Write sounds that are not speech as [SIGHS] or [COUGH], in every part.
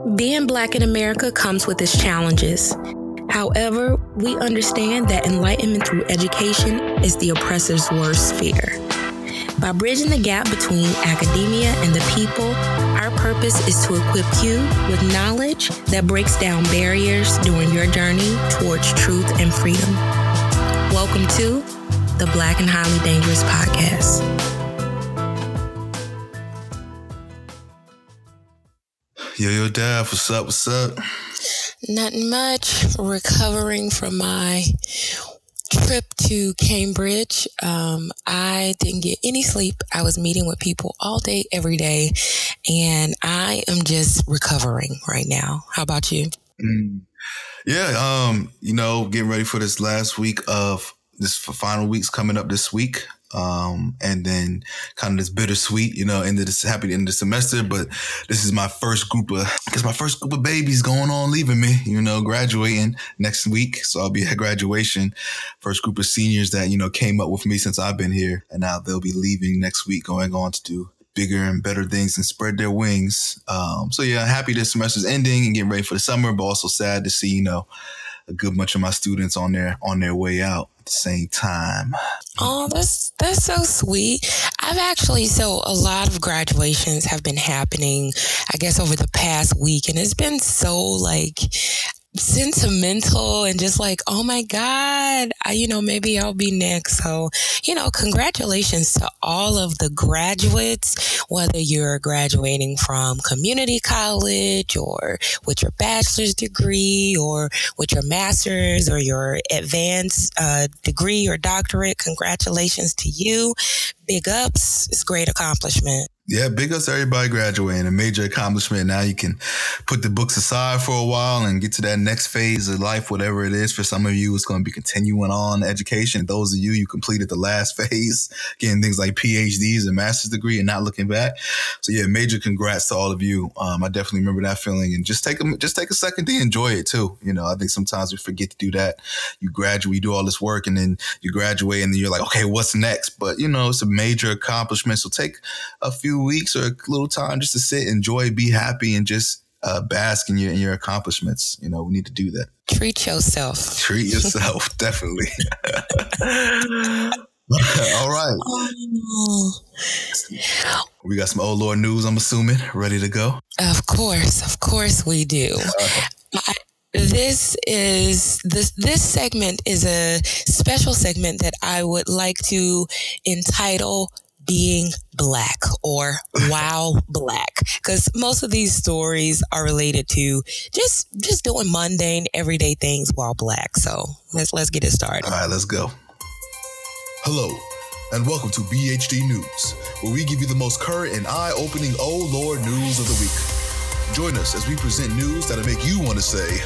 Being Black in America comes with its challenges. However, we understand that enlightenment through education is the oppressor's worst fear. By bridging the gap between academia and the people, our purpose is to equip you with knowledge that breaks down barriers during your journey towards truth and freedom. Welcome to the Black and Highly Dangerous Podcast. Yo, yo, Dad, what's up? What's up? Nothing much. Recovering from my trip to Cambridge. Um, I didn't get any sleep. I was meeting with people all day, every day, and I am just recovering right now. How about you? Mm. Yeah, um, you know, getting ready for this last week of this final weeks coming up this week. Um, and then kind of this bittersweet, you know, end of this happy end of the semester. But this is my first group of, because my first group of babies going on leaving me, you know, graduating next week. So I'll be at graduation. First group of seniors that, you know, came up with me since I've been here. And now they'll be leaving next week, going on to do bigger and better things and spread their wings. Um, so yeah, happy this semester's ending and getting ready for the summer, but also sad to see, you know, a good bunch of my students on their on their way out at the same time. Oh, that's that's so sweet. I've actually so a lot of graduations have been happening, I guess over the past week and it's been so like sentimental and just like, oh my God, I, you know, maybe I'll be next. So, you know, congratulations to all of the graduates, whether you're graduating from community college or with your bachelor's degree or with your master's or your advanced uh, degree or doctorate. Congratulations to you. Big ups. It's great accomplishment. Yeah, big ups to everybody graduating, a major accomplishment. Now you can put the books aside for a while and get to that next phase of life, whatever it is. For some of you, it's going to be continuing on education. Those of you, you completed the last [LAUGHS] phase, getting things like PhDs and master's degree and not looking back. So yeah, major congrats to all of you. Um, I definitely remember that feeling and just take a, just take a second to enjoy it too. You know, I think sometimes we forget to do that. You graduate, you do all this work and then you graduate and then you're like, okay, what's next? But you know, it's a major accomplishment. So take a few weeks or a little time just to sit, enjoy, be happy, and just uh, bask in your in your accomplishments. You know, we need to do that. Treat yourself. Treat yourself, [LAUGHS] definitely. [LAUGHS] All right. Oh. We got some old Lord news, I'm assuming, ready to go. Of course, of course we do. Uh, this is this this segment is a special segment that I would like to entitle being black or wow black. Because most of these stories are related to just just doing mundane everyday things while black. So let's let's get it started. All right let's go. Hello and welcome to bhd news where we give you the most current and eye-opening oh lord news of the week. Join us as we present news that'll make you want to say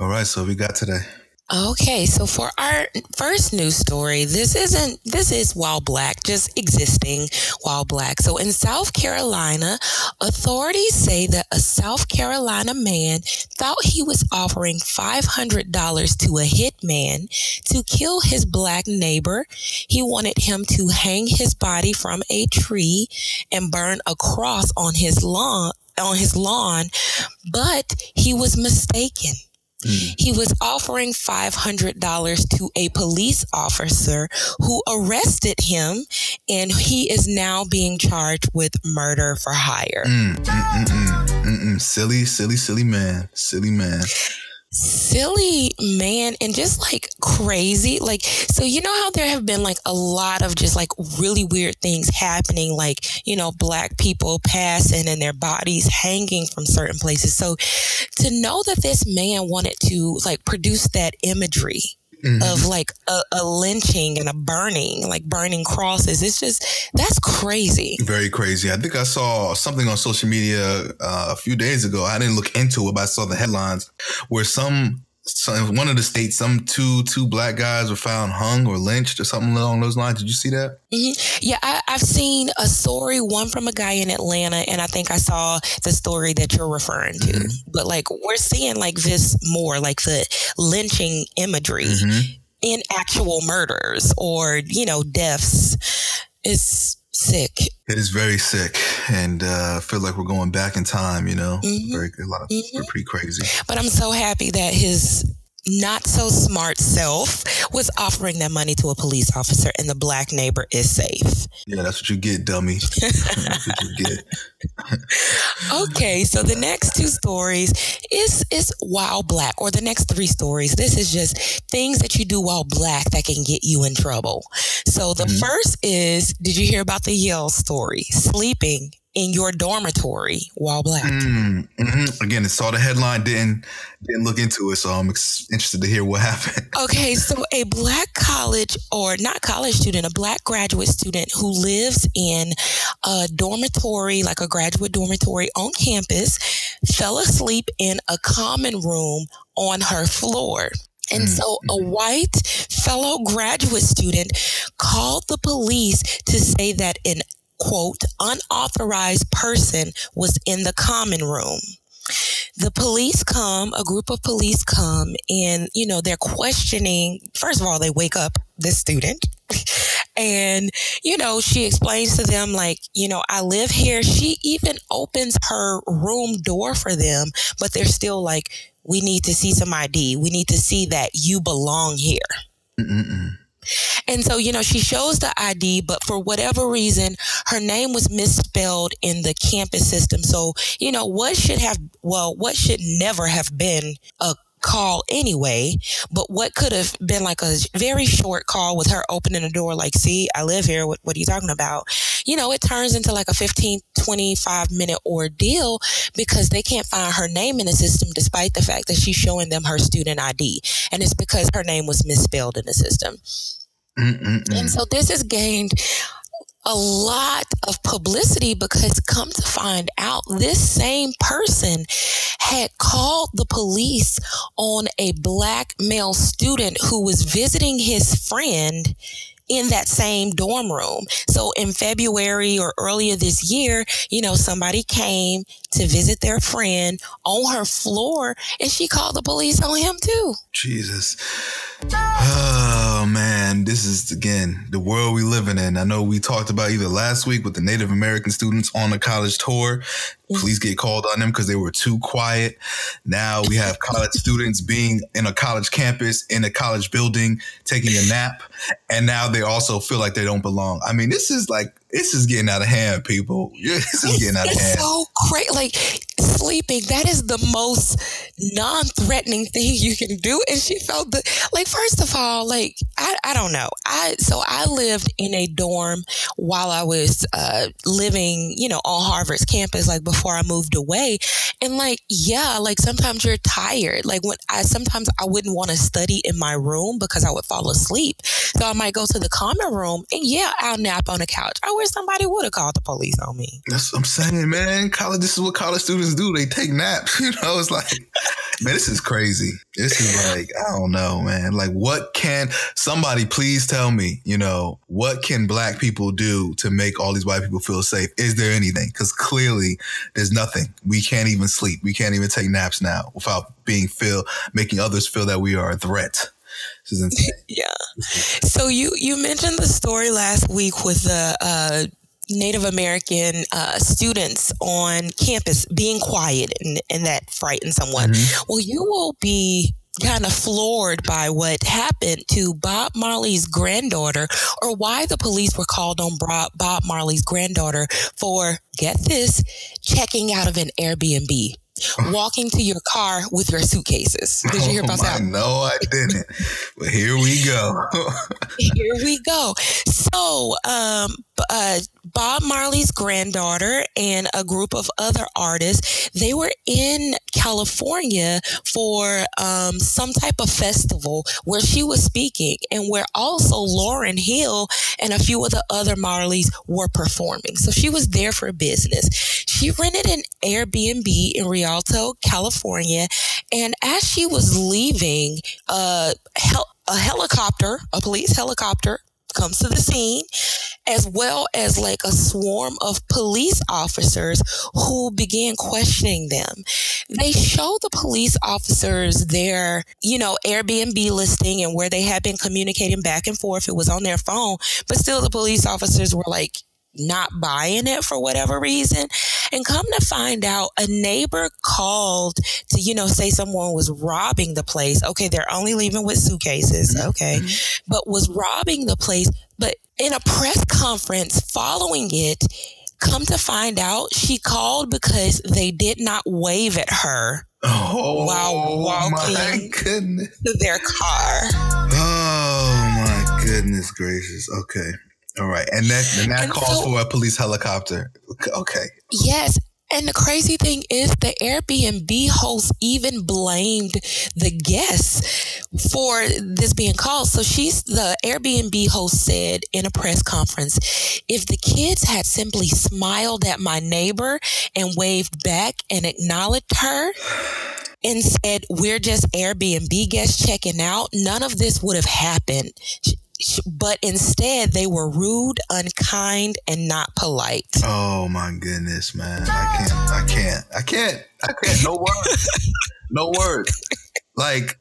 All right, so we got today. Okay, so for our first news story, this isn't this is while black, just existing while black. So in South Carolina, authorities say that a South Carolina man thought he was offering $500 to a hitman to kill his black neighbor. He wanted him to hang his body from a tree and burn a cross on his lawn on his lawn, but he was mistaken. Mm. He was offering $500 to a police officer who arrested him, and he is now being charged with murder for hire. Mm, mm, mm, mm silly, silly, silly man. Silly man silly man and just like crazy. Like so you know how there have been like a lot of just like really weird things happening like you know black people passing and their bodies hanging from certain places. So to know that this man wanted to like produce that imagery Mm-hmm. of like a, a, lynching and a burning, like burning crosses. It's just that's crazy. Very crazy. I think I saw something on social media uh, a few days ago. I didn't look into it, but I saw the headlines where some so in one of the states, some two two black guys were found hung or lynched or something along those lines. Did you see that? Mm-hmm. Yeah, I, have seen a story, one from a guy in Atlanta, and I think I saw the story that you're referring to. Mm-hmm. But like we're seeing like this more, like the lynching imagery mm-hmm. in actual murders or you know deaths. Is sick. It is very sick, and uh, I feel like we're going back in time. You know, mm-hmm. very a lot of mm-hmm. pretty crazy. But I'm so happy that his not so smart self was offering that money to a police officer and the black neighbor is safe. Yeah, that's what you get, dummy. [LAUGHS] that's what you get. [LAUGHS] okay, so the next two stories is is while black, or the next three stories. This is just things that you do while black that can get you in trouble. So the mm-hmm. first is, did you hear about the Yale story? Sleeping in your dormitory while black. Mm, mm-hmm. Again, I saw the headline, didn't didn't look into it, so I'm ex- interested to hear what [LAUGHS] happened. Okay, so a black college or not college student, a black graduate student who lives in a dormitory, like a graduate dormitory on campus, fell asleep in a common room on her floor. And mm, so a mm-hmm. white fellow graduate student called the police to say that an quote, unauthorized person was in the common room. The police come, a group of police come, and, you know, they're questioning. First of all, they wake up this student. [LAUGHS] And, you know, she explains to them, like, you know, I live here. She even opens her room door for them, but they're still like, we need to see some ID. We need to see that you belong here. Mm-mm. And so, you know, she shows the ID, but for whatever reason, her name was misspelled in the campus system. So, you know, what should have, well, what should never have been a call anyway, but what could have been like a very short call with her opening the door, like, see, I live here. What, what are you talking about? You know, it turns into like a 15, 25 minute ordeal because they can't find her name in the system despite the fact that she's showing them her student ID. And it's because her name was misspelled in the system. Mm-mm-mm. And so this has gained a lot of publicity because come to find out this same person had called the police on a black male student who was visiting his friend in that same dorm room. So in February or earlier this year, you know, somebody came to visit their friend on her floor and she called the police on him too. Jesus. Oh man, this is again the world we living in. I know we talked about either last week with the Native American students on the college tour. Police get called on them because they were too quiet. Now we have college students being in a college campus in a college building taking a nap, and now they also feel like they don't belong. I mean, this is like this is getting out of hand, people. [LAUGHS] This is getting out of hand. So great, like sleeping. That is the most non-threatening thing you can do. And she felt the like. First of all, like I, I don't know. I so I lived in a dorm while I was uh, living, you know, on Harvard's campus. Like before I moved away, and like yeah, like sometimes you're tired. Like when I sometimes I wouldn't want to study in my room because I would fall asleep. So I might go to the common room and yeah, I'll nap on the couch. I wish somebody would have called the police on me. That's what I'm saying, man. College, this is what college students do. They take naps. [LAUGHS] You know, it's like, man, this is crazy. This is like, I don't know, man. Like, what can somebody please tell me, you know, what can black people do to make all these white people feel safe? Is there anything? Because clearly there's nothing. We can't even sleep. We can't even take naps now without being feel, making others feel that we are a threat. This is insane. [LAUGHS] yeah. So you you mentioned the story last week with the uh, Native American uh, students on campus being quiet and, and that frightened someone. Mm-hmm. Well, you will be kind of floored by what happened to Bob Marley's granddaughter or why the police were called on Bob Marley's granddaughter for, get this, checking out of an Airbnb walking to your car with your suitcases. Did you hear [LAUGHS] about oh that? No, I didn't. but here we go. [LAUGHS] here we go. So, um, uh, Bob Marley's granddaughter and a group of other artists, they were in California for um, some type of festival where she was speaking and where also Lauryn Hill and a few of the other Marleys were performing. So she was there for business. She rented an Airbnb in Rialto, California. And as she was leaving, uh, a helicopter, a police helicopter, comes to the scene, as well as like a swarm of police officers who began questioning them. They show the police officers their, you know, Airbnb listing and where they had been communicating back and forth. It was on their phone, but still the police officers were like, not buying it for whatever reason. And come to find out, a neighbor called to, you know, say someone was robbing the place. Okay, they're only leaving with suitcases. Mm-hmm. Okay. Mm-hmm. But was robbing the place. But in a press conference following it, come to find out, she called because they did not wave at her oh, while walking to their car. Oh my goodness gracious. Okay. All right, and that and that and calls so, for a police helicopter. Okay. Yes, and the crazy thing is, the Airbnb host even blamed the guests for this being called. So she's the Airbnb host said in a press conference, if the kids had simply smiled at my neighbor and waved back and acknowledged her, and said, We're just Airbnb guests checking out, none of this would have happened but instead they were rude, unkind, and not polite. Oh my goodness, man! I can't, I can't, I can't, I can't. No words, no words. Like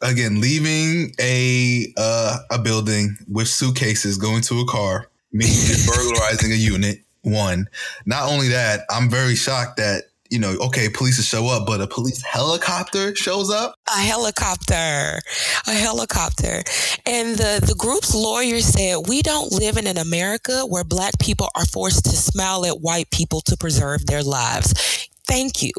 again, leaving a uh, a building with suitcases, going to a car, means burglarizing a unit. One. Not only that, I'm very shocked that you know, okay, police show up, but a police helicopter shows up. A helicopter, a helicopter. And the, the group's lawyer said, We don't live in an America where black people are forced to smile at white people to preserve their lives. Thank you.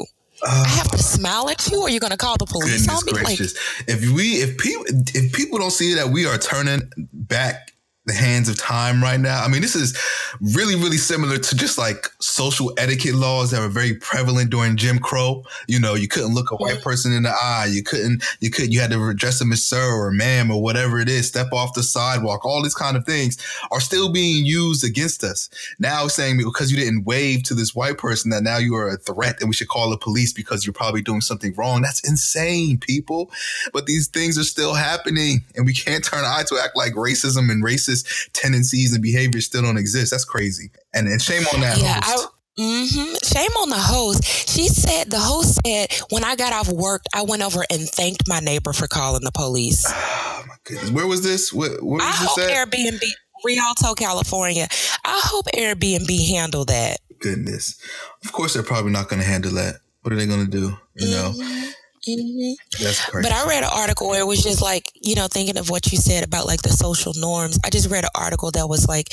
Uh, I have to smile at you, or you're going to call the police on me? Gracious. Like, if we, if people, if people don't see that we are turning back the hands of time right now. I mean, this is really, really similar to just like social etiquette laws that were very prevalent during Jim Crow. You know, you couldn't look a white person in the eye. You couldn't, you could, you had to address them as sir or ma'am or whatever it is, step off the sidewalk. All these kind of things are still being used against us. Now saying because you didn't wave to this white person that now you are a threat and we should call the police because you're probably doing something wrong. That's insane, people. But these things are still happening and we can't turn eye to act like racism and racism racist tendencies and behaviors still don't exist. That's crazy. And, and shame on that yeah, host. I- Mm-hmm. Shame on the host. She said the host said when I got off work, I went over and thanked my neighbor for calling the police. [SIGHS] Oh my goodness, where was this? Where, where was I hope at? Airbnb, Rialto, California. I hope Airbnb handle that. Goodness, of course they're probably not going to handle that. What are they going to do? You mm-hmm. know. Mm-hmm. That's crazy. But I read an article where it was just like, you know, thinking of what you said about like the social norms. I just read an article that was like,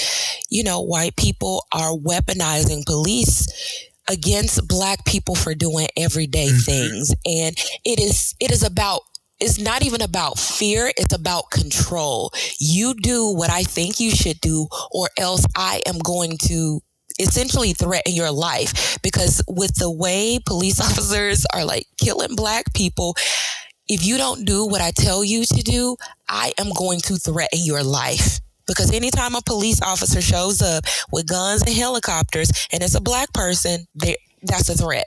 you know, white people are weaponizing police against black people for doing everyday mm-hmm. things. And it is, it is about it's not even about fear. It's about control. You do what I think you should do, or else I am going to essentially threaten your life because with the way police [LAUGHS] officers are like killing black people, if you don't do what I tell you to do, I am going to threaten your life. Because anytime a police officer shows up with guns and helicopters and it's a black person, they that's a threat.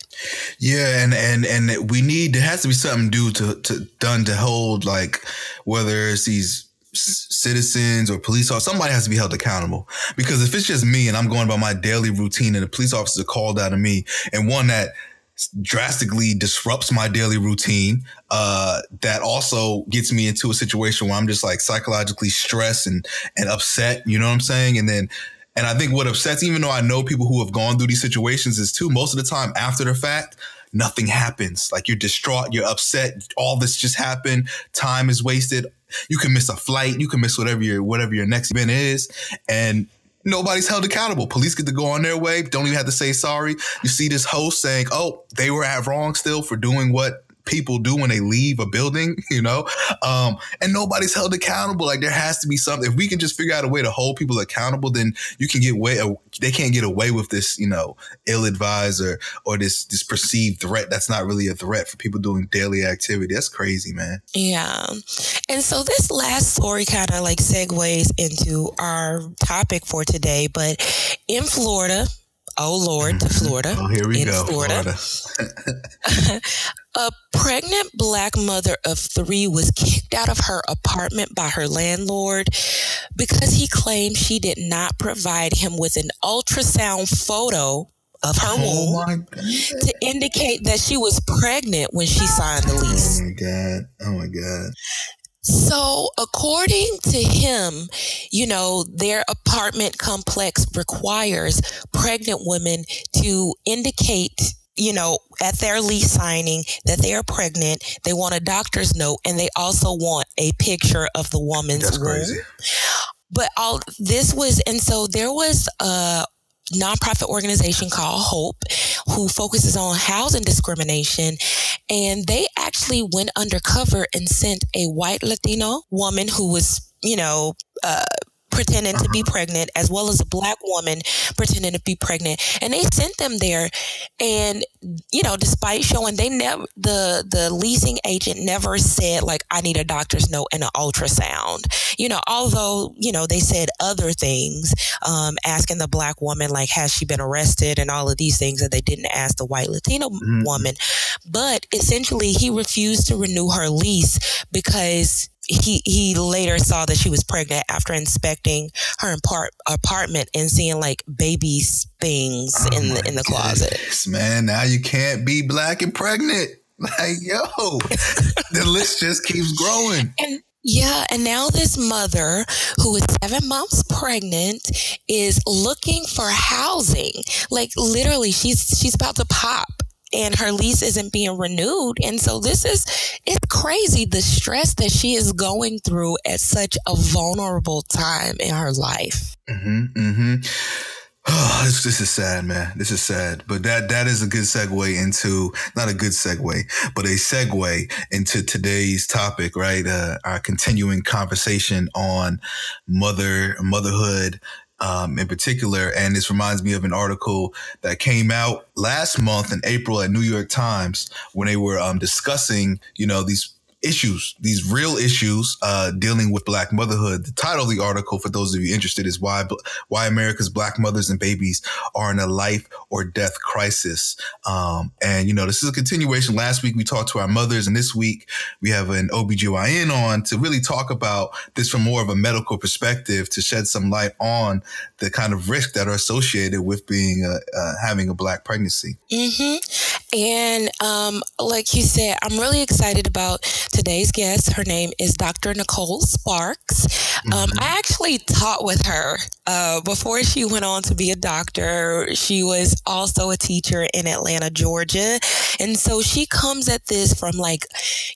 Yeah, and and and we need there has to be something due to, to done to hold like whether it's these citizens or police officers, somebody has to be held accountable. Because if it's just me and I'm going by my daily routine and the police officer called out of me and one that drastically disrupts my daily routine, uh, that also gets me into a situation where I'm just like psychologically stressed and, and upset, you know what I'm saying? And then, and I think what upsets, even though I know people who have gone through these situations is too, most of the time after the fact, nothing happens. Like you're distraught, you're upset, all this just happened, time is wasted you can miss a flight, you can miss whatever your whatever your next event is, and nobody's held accountable. Police get to go on their way, don't even have to say sorry. You see this host saying, "Oh, they were at wrong still for doing what people do when they leave a building, [LAUGHS] you know, um, and nobody's held accountable. Like there has to be something. If we can just figure out a way to hold people accountable, then you can get way. They can't get away with this, you know, ill-advised or or this this perceived threat that's not really a threat for people doing daily activity. That's crazy, man. Yeah, and so this last story kind of like segues into our topic for today, but in Florida oh Lord, to Florida. oh, here we go. Florida. Florida. [LAUGHS] [LAUGHS] a pregnant black mother of three was kicked out of her apartment by her landlord because he claimed she did not provide him with an ultrasound photo of her oh womb to indicate that she was pregnant when she signed the lease. Oh my god. Oh my god. So, according to him, you know, their apartment complex requires pregnant women to indicate, you know, at their lease signing that they are pregnant. They want a doctor's note and they also want a picture of the woman's That's crazy. But all this was, and so there was a nonprofit organization called Hope who focuses on housing discrimination. And they actually went undercover and sent a white Latino woman who was, you know, uh, pretending to be pregnant, as well as a black woman pretending to be pregnant. And they sent them there. And, you know, despite showing they never, the, the leasing agent never said, like, I need a doctor's note and an ultrasound. You know, although, you know, they said other things, um, asking the black woman, like, has she been arrested and all of these things that they didn't ask the white Latino mm-hmm. woman. But essentially, he refused to renew her lease because he he later saw that she was pregnant after inspecting her apart, apartment and seeing like baby things oh in the in the closet. Man, now you can't be black and pregnant. [LAUGHS] Like yo, the list just keeps growing. [LAUGHS] And yeah, and now this mother who is seven months pregnant is looking for housing. Like literally, she's she's about to pop and her lease isn't being renewed. And so this is, it's crazy the stress that she is going through at such a vulnerable time in her life. Mm-hmm, mm-hmm. Oh, [SIGHS] this, this is sad, man. This is sad. But that that is a good segue into not a good segue, but a segue into today's topic, right? Uh, our continuing conversation on mother motherhood um, in particular. And this reminds me of an article that came out last month in April at New York Times when they were um, discussing, you know, these issues, these real issues uh, dealing with Black motherhood. The title of the article, for those of you interested, is why why America's Black mothers and babies are in a life or death crisis. Um, and you know, this is a continuation. Last week we talked to our mothers, and this week we have an OBGYN on to really talk about this from more of a medical perspective to shed some light on the kind of risk that are associated with being a, uh, having a Black pregnancy. Mm-hmm. And um, like you said, I'm really excited about today's guest. Her name is Dr. Nicole Sparks. Um, mm-hmm. I actually taught with her uh, before she went on to be a doctor. She was also a teacher in Atlanta, Georgia. And so she comes at this from like,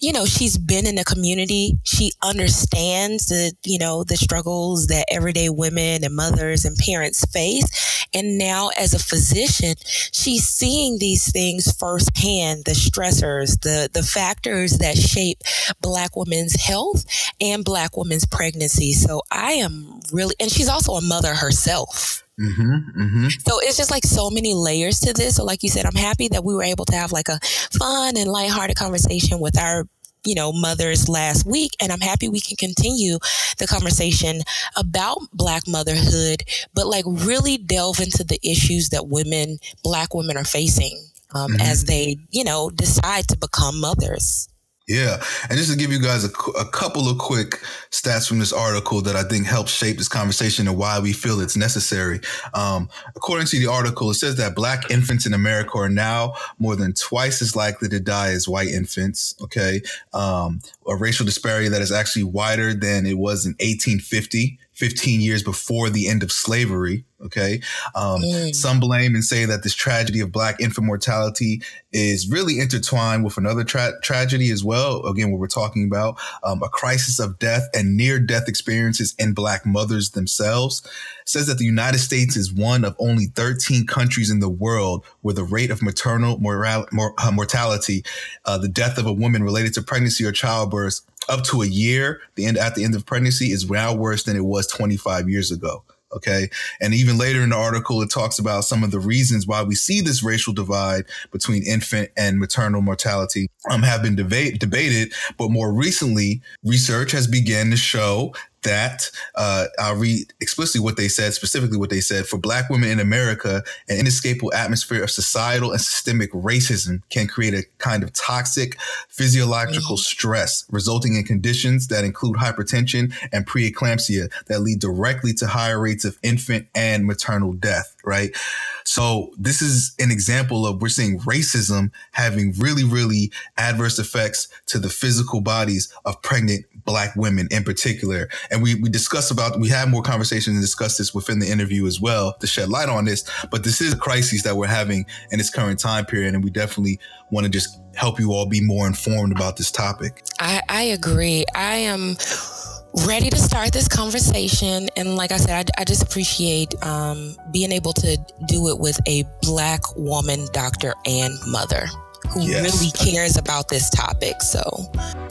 you know, she's been in the community. She understands the, you know, the struggles that everyday women and mothers and parents face. And now as a physician, she's seeing these things firsthand, the stressors, the, the factors that shape Black women's health and Black women's pregnancy. So I am really, and she's also a mother herself. Mm-hmm, mm-hmm. So it's just like so many layers to this. So, like you said, I'm happy that we were able to have like a fun and lighthearted conversation with our you know, mothers last week. And I'm happy we can continue the conversation about Black motherhood, but like really delve into the issues that women, Black women are facing um, mm-hmm. as they, you know, decide to become mothers. Yeah. And just to give you guys a, a, couple of quick stats from this article that I think helps shape this conversation and why we feel it's necessary. Um, according to the article, it says that black infants in America are now more than twice as likely to die as white infants. Okay. Um, a racial disparity that is actually wider than it was in 1850 15 years before the end of slavery. Okay. Um, mm. Some blame and say that this tragedy of Black infant mortality is really intertwined with another tra- tragedy as well. Again, what we're talking about um, a crisis of death and near death experiences in Black mothers themselves. It says that the United States is one of only 13 countries in the world where the rate of maternal moral- mor- uh, mortality, uh, the death of a woman related to pregnancy or childbirth, up to a year, the end at the end of pregnancy is now worse than it was 25 years ago. Okay. And even later in the article, it talks about some of the reasons why we see this racial divide between infant and maternal mortality um, have been debate, debated. But more recently, research has begun to show that uh, I'll read explicitly what they said, specifically what they said for Black women in America, an inescapable atmosphere of societal and systemic racism can create a kind of toxic physiological stress, resulting in conditions that include hypertension and preeclampsia that lead directly to higher rates of infant and maternal death, right? So this is an example of we're seeing racism having really, really adverse effects to the physical bodies of pregnant black women in particular. And we, we discuss about, we have more conversations and discuss this within the interview as well to shed light on this. But this is a crisis that we're having in this current time period. And we definitely want to just help you all be more informed about this topic. I, I agree. I am ready to start this conversation. And like I said, I, I just appreciate um, being able to do it with a Black woman doctor and mother who yes. really cares about this topic. So,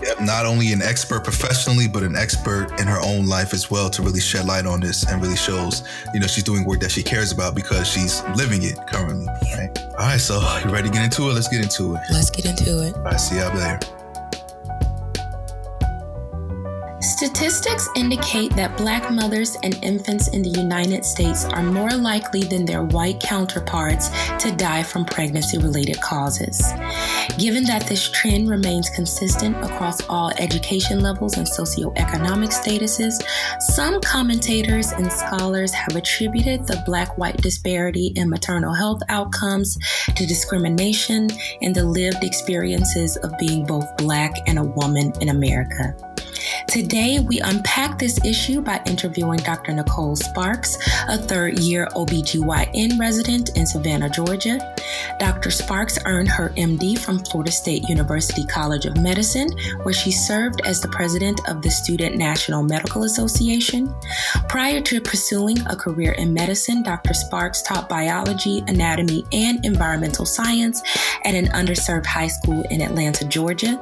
yep, not only an expert professionally, but an expert in her own life as well to really shed light on this and really shows, you know, she's doing work that she cares about because she's living it currently. Right. All right. So, you ready to get into it? Let's get into it. Let's get into it. All right. See y'all there. Statistics indicate that black mothers and infants in the United States are more likely than their white counterparts to die from pregnancy related causes. Given that this trend remains consistent across all education levels and socioeconomic statuses, some commentators and scholars have attributed the black white disparity in maternal health outcomes to discrimination and the lived experiences of being both black and a woman in America. Today, we unpack this issue by interviewing Dr. Nicole Sparks, a third year OBGYN resident in Savannah, Georgia. Dr. Sparks earned her MD from Florida State University College of Medicine, where she served as the president of the Student National Medical Association. Prior to pursuing a career in medicine, Dr. Sparks taught biology, anatomy, and environmental science at an underserved high school in Atlanta, Georgia.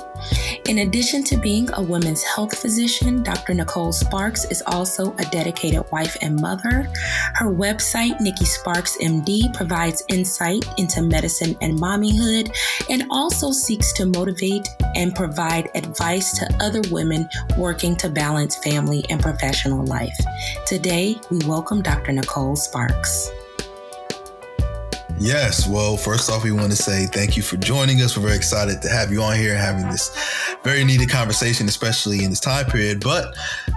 In addition to being a women's health physician, Dr. Nicole Sparks is also a dedicated wife and mother. Her website, Nikki Sparks MD, provides insight into medicine and mommyhood and also seeks to motivate and provide advice to other women working to balance family and professional life. Today, we welcome Dr. Nicole Sparks. Yes. Well, first off, we want to say thank you for joining us. We're very excited to have you on here having this very needed conversation, especially in this time period. But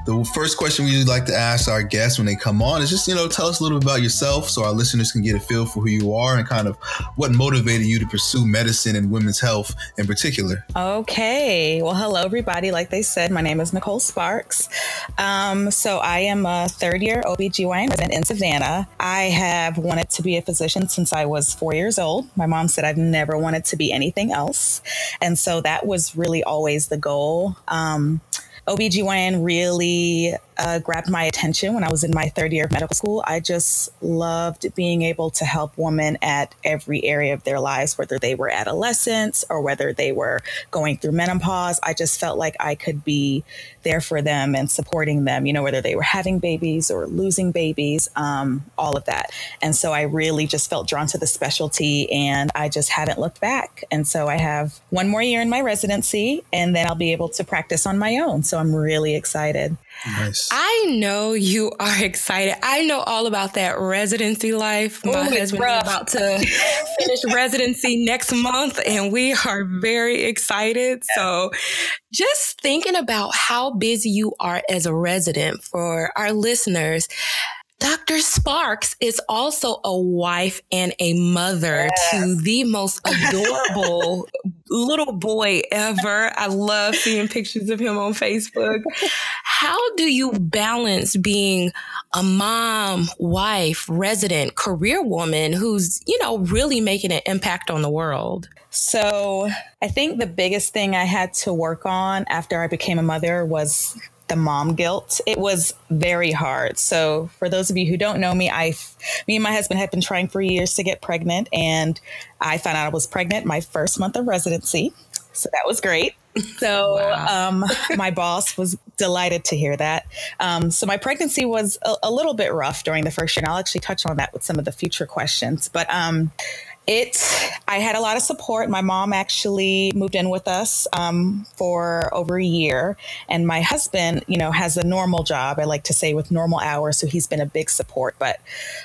the first question we usually like to ask our guests when they come on is just, you know, tell us a little bit about yourself so our listeners can get a feel for who you are and kind of what motivated you to pursue medicine and women's health in particular. Okay. Well, hello, everybody. Like they said, my name is Nicole Sparks. Um, so I am a third year OBGYN resident in Savannah. I have wanted to be a physician since I was four years old. My mom said I've never wanted to be anything else. And so that was really always the goal. Um, OBGYN really uh, grabbed my attention when I was in my third year of medical school. I just loved being able to help women at every area of their lives, whether they were adolescents or whether they were going through menopause. I just felt like I could be there for them and supporting them, you know, whether they were having babies or losing babies, um, all of that. And so I really just felt drawn to the specialty and I just haven't looked back. And so I have one more year in my residency and then I'll be able to practice on my own. So I'm really excited. Nice. I know you are excited. I know all about that residency life. My Ooh, husband is about to finish [LAUGHS] residency next month, and we are very excited. So, just thinking about how busy you are as a resident for our listeners, Dr. Sparks is also a wife and a mother yes. to the most [LAUGHS] adorable little boy ever. I love seeing pictures of him on Facebook. how do you balance being a mom, wife, resident, career woman who's, you know, really making an impact on the world? So, I think the biggest thing I had to work on after I became a mother was the mom guilt. It was very hard. So, for those of you who don't know me, I, me and my husband had been trying for years to get pregnant, and I found out I was pregnant my first month of residency. So that was great. [LAUGHS] So wow. um, my boss was delighted to hear that. Um, so my pregnancy was a, a, little bit rough during the first year, and I'll actually touch on that with some of the future questions. But um, it, I had a lot of support. My mom actually moved in with us um, for over a year, and my husband, you know, has a normal job. I like to say with normal hours, so he's been a big support. But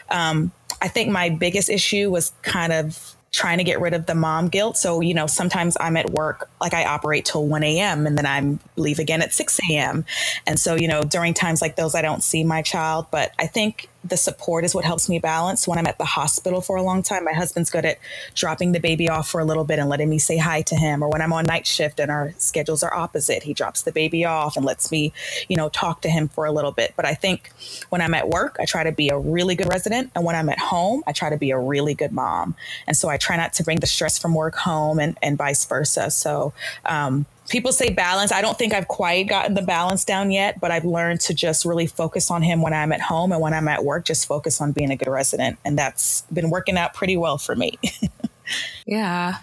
um, I think my biggest issue was kind of trying to get rid of the mom guilt. So, you know, sometimes I'm at work, like I operate till 1 a.m. and then I'm leave again at 6 a.m. And so, you know, during times like those, I don't see my child. But I think the support is what helps me balance when I'm at the hospital for a long time. My husband's good at dropping the baby off for a little bit and letting me say hi to him. Or when I'm on night shift and our schedules are opposite, he drops the baby off and lets me, you know, talk to him for a little bit. But I think when I'm at work, I try to be a really good resident. And when I'm at home, I try to be a really good mom. And so I try not to bring the stress from work home and, and vice versa. So, um, people say balance. I don't think I've quite gotten the balance down yet, but I've learned to just really focus on him when I'm at home and when I'm at work, just focus on being a good resident. And that's been working out pretty well for me. [LAUGHS] yeah.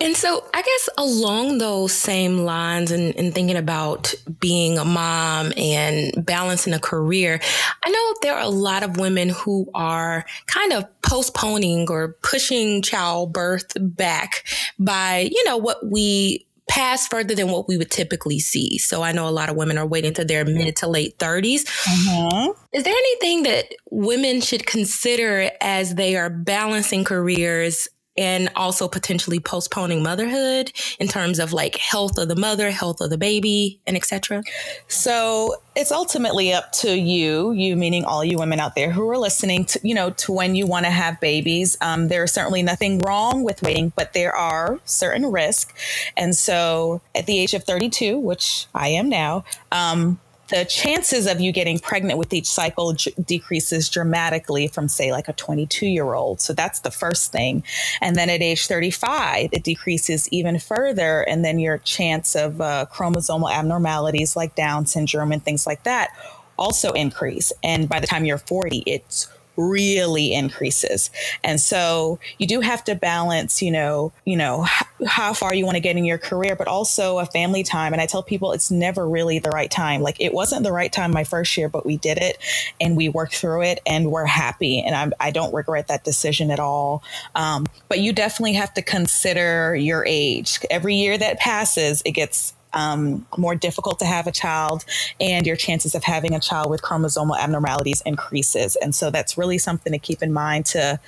And so I guess along those same lines and, and, thinking about being a mom and balancing a career, I know there are a lot of women who are kind of postponing or pushing childbirth back by, you know, what we past further than what we would typically see. So I know a lot of women are waiting to their mid to late 30s. Mm-hmm. Is there anything that women should consider as they are balancing careers and also potentially postponing motherhood in terms of like health of the mother, health of the baby, and etc. So it's ultimately up to you, you meaning all you women out there who are listening to, you know, to when you want to have babies. Um, there is certainly nothing wrong with waiting, but there are certain risks. And so at the age of 32, which I am now, um, the chances of you getting pregnant with each cycle j- decreases dramatically from say like a 22 year old so that's the first thing. And then at age 35 it decreases even further. And then your chance of uh, chromosomal abnormalities like down syndrome and things like that also increase. And by the time you're 40 it's really increases. And so you do have to balance, you know, you know, how far you want to get in your career, but also a family time. And I tell people it's never really the right time. Like it wasn't the right time my first year, but we did it and we worked through it and we're happy. And I'm, I do not regret that decision at all. Um, but you definitely have to consider your age. Every year that passes, it gets um, more difficult to have a child, and your chances of having a child with chromosomal abnormalities increases. And so that's really something to keep in mind to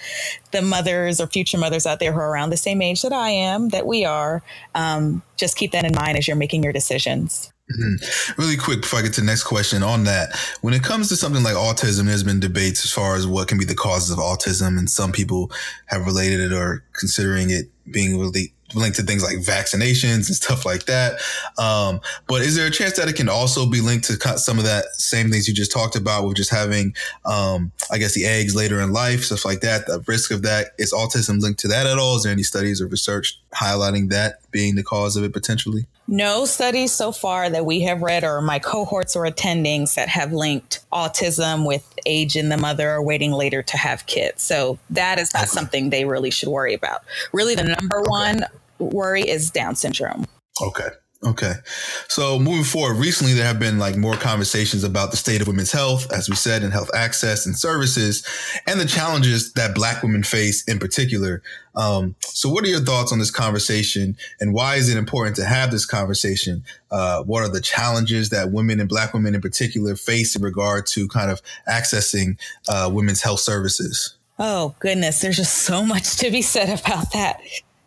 the mothers or future mothers out there who are around the same age that I am, that we are. Um, just keep that in mind as you're making your decisions. Mm-hmm. Really quick before I get to the next question on that, when it comes to something like autism, there's been debates as far as what can be the causes of autism, and some people have related it or considering it being really linked to things like vaccinations and stuff like that. Um, but is there a chance that it can also be linked to some of that same things you just talked about with just having, um, I guess, the eggs later in life, stuff like that? The risk of that is autism linked to that at all? Is there any studies or research highlighting that being the cause of it potentially? No studies so far that we have read or my cohorts or attendings that have linked autism with age in the mother or waiting later to have kids. So that is not okay. something they really should worry about. Really, the number okay. one worry is Down syndrome. Okay. Okay. So moving forward, recently there have been like more conversations about the state of women's health, as we said, and health access and services, and the challenges that Black women face in particular. Um, so, what are your thoughts on this conversation, and why is it important to have this conversation? Uh, what are the challenges that women and Black women in particular face in regard to kind of accessing uh, women's health services? Oh goodness, there's just so much to be said about that.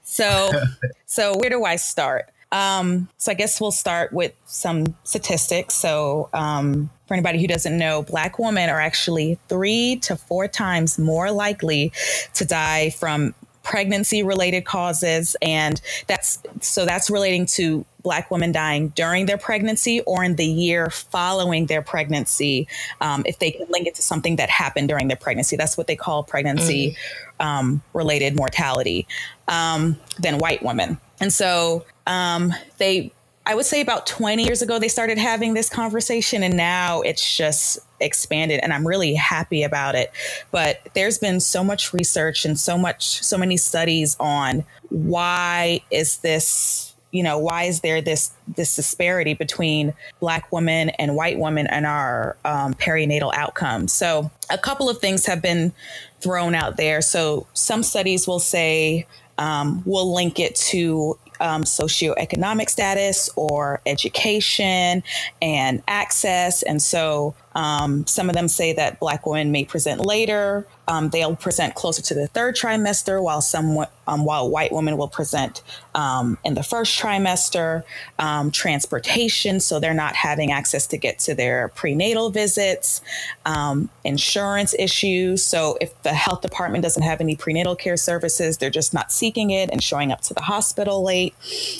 So, [LAUGHS] so where do I start? Um, so I guess we'll start with some statistics. So um, for anybody who doesn't know, Black women are actually three to four times more likely to die from pregnancy related causes and that's so that's relating to Black women dying during their pregnancy or in the year following their pregnancy, um, if they can link it to something that happened during their pregnancy. That's what they call pregnancy mm. um, related mortality um, than white women. And so um, they, I would say about 20 years ago, they started having this conversation, and now it's just expanded and I'm really happy about it. But there's been so much research and so much, so many studies on why is this you know why is there this this disparity between black women and white women and our um, perinatal outcomes so a couple of things have been thrown out there so some studies will say um, we'll link it to um, socioeconomic status or education and access. And so um, some of them say that Black women may present later. Um, they'll present closer to the third trimester, while some um, while white women will present um, in the first trimester. Um, transportation, so they're not having access to get to their prenatal visits. Um, insurance issues, so if the health department doesn't have any prenatal care services, they're just not seeking it and showing up to the hospital late,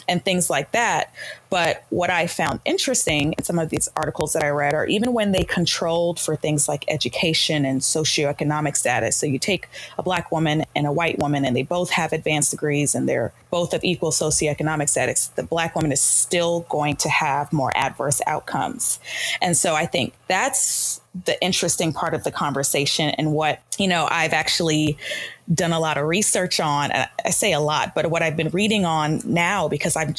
and things like that. But what I found interesting in some of these articles that I read are even when they controlled for things like education and socioeconomic status. So you take a black woman and a white woman, and they both have advanced degrees and they're both of equal socioeconomic status. The black woman is still going to have more adverse outcomes. And so I think that's the interesting part of the conversation and what, you know, I've actually done a lot of research on. I say a lot, but what I've been reading on now because I'm,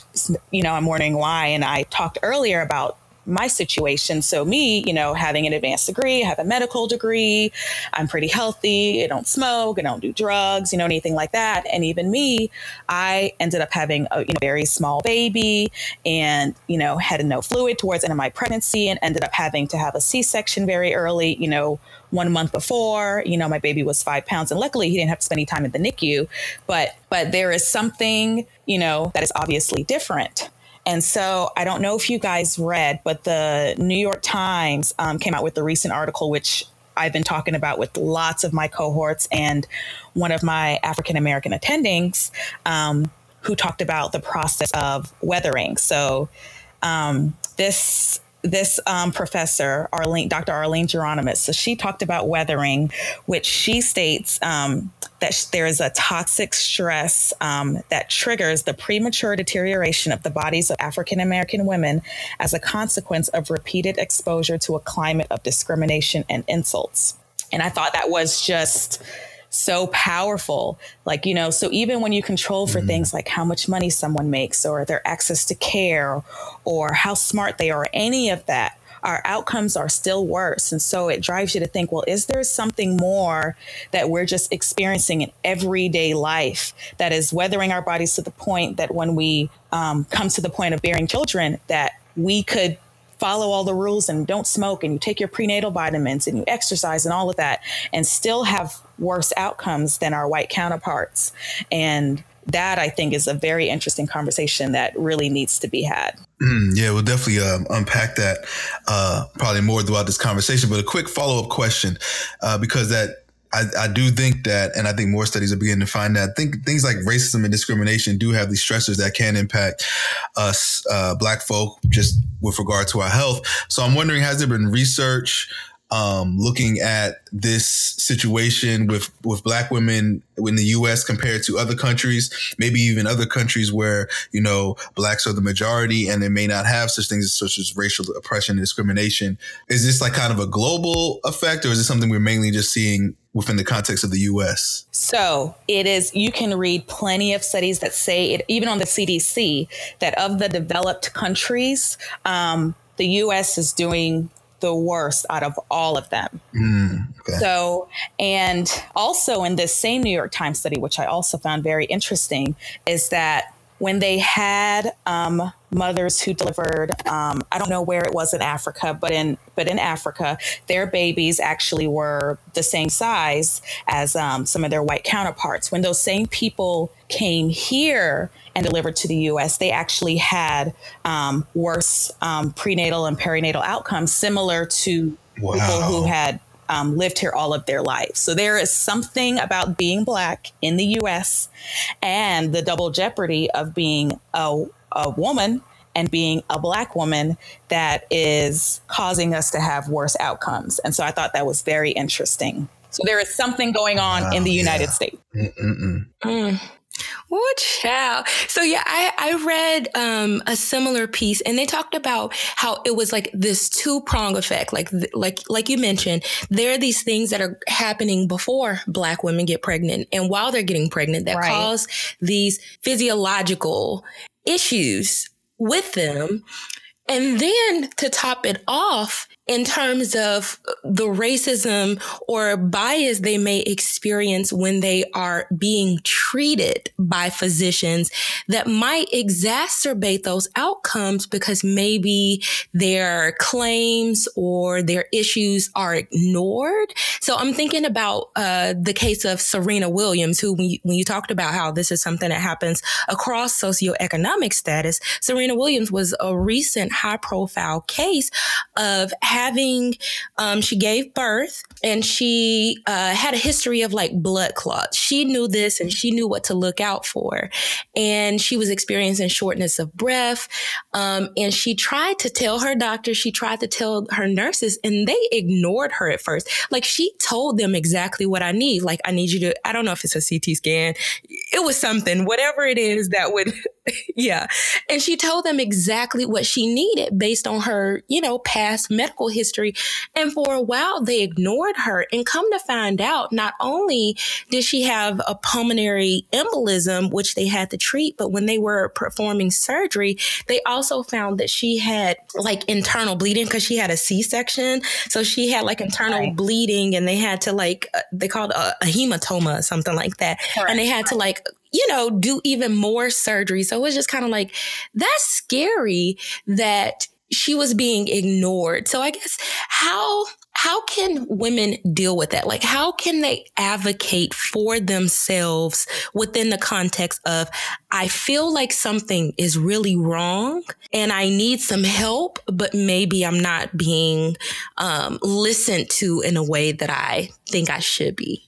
you know, I'm wondering why. And I talked earlier about my situation. So me, you know, having an advanced degree, I have a medical degree, I'm pretty healthy, I don't smoke, I don't do drugs, you know, anything like that. And even me, I ended up having a you know, very small baby and, you know, had no fluid towards end of my pregnancy and ended up having to have a C-section very early, you know, one month before, you know, my baby was five pounds and luckily he didn't have to spend any time in the NICU. But but there is something, you know, that is obviously different and so I don't know if you guys read, but the New York Times um, came out with a recent article, which I've been talking about with lots of my cohorts and one of my African American attendings um, who talked about the process of weathering. So um, this this um, professor, Arlene, Dr. Arlene Geronimus, so she talked about weathering, which she states um, that there is a toxic stress um, that triggers the premature deterioration of the bodies of African American women as a consequence of repeated exposure to a climate of discrimination and insults. And I thought that was just so powerful. Like, you know, so even when you control for mm. things like how much money someone makes or their access to care or how smart they are, any of that, our outcomes are still worse. And so it drives you to think, well, is there something more that we're just experiencing in everyday life that is weathering our bodies to the point that when we um, come to the point of bearing children, that we could follow all the rules and don't smoke and you take your prenatal vitamins and you exercise and all of that and still have worse outcomes than our white counterparts. And that I think is a very interesting conversation that really needs to be had. Mm, yeah, we'll definitely um, unpack that uh, probably more throughout this conversation. But a quick follow up question, uh, because that I, I, do think that, and I think more studies are beginning to find that. Think things like racism and discrimination do have these stressors that can impact us, uh, Black folk, just with regard to our health. So I'm wondering, has there been research um, looking at this situation with with black women in the U.S. compared to other countries, maybe even other countries where you know blacks are the majority and they may not have such things such as racial oppression and discrimination. Is this like kind of a global effect, or is it something we're mainly just seeing within the context of the US? So it is, you can read plenty of studies that say it, even on the CDC, that of the developed countries, um, the US is doing the worst out of all of them. Mm, okay. So, and also in this same New York Times study, which I also found very interesting, is that when they had um, mothers who delivered um, i don't know where it was in africa but in but in africa their babies actually were the same size as um, some of their white counterparts when those same people came here and delivered to the us they actually had um, worse um, prenatal and perinatal outcomes similar to wow. people who had um, lived here all of their lives. So there is something about being black in the US and the double jeopardy of being a, a woman and being a black woman that is causing us to have worse outcomes. And so I thought that was very interesting. So there is something going on wow, in the United yeah. States. Mm. What child. So yeah, I, I read um, a similar piece and they talked about how it was like this two prong effect. Like, like, like you mentioned, there are these things that are happening before black women get pregnant and while they're getting pregnant that right. cause these physiological issues with them. And then to top it off, in terms of the racism or bias they may experience when they are being treated by physicians that might exacerbate those outcomes because maybe their claims or their issues are ignored. So I'm thinking about uh, the case of Serena Williams, who when you, when you talked about how this is something that happens across socioeconomic status, Serena Williams was a recent high profile case of having, um, she gave birth and she uh, had a history of like blood clots. She knew this and she knew what to look out for. And she was experiencing shortness of breath. Um, and she tried to tell her doctor, she tried to tell her nurses, and they ignored her at first. Like she told them exactly what I need. Like, I need you to, I don't know if it's a CT scan. It was something, whatever it is that would, [LAUGHS] [LAUGHS] yeah. And she told them exactly what she needed based on her, you know, past medical history. And for a while, they ignored her. And come to find out, not only did she have a pulmonary embolism, which they had to treat, but when they were performing surgery, they also found that she had like internal bleeding because she had a C section. So she had like internal right. bleeding and they had to like, uh, they called a, a hematoma or something like that. Correct. And they had to like you know, do even more surgery. So it was just kind of like, that's scary that she was being ignored. So I guess how how can women deal with that? Like how can they advocate for themselves within the context of I feel like something is really wrong and I need some help, but maybe I'm not being um, listened to in a way that I think I should be.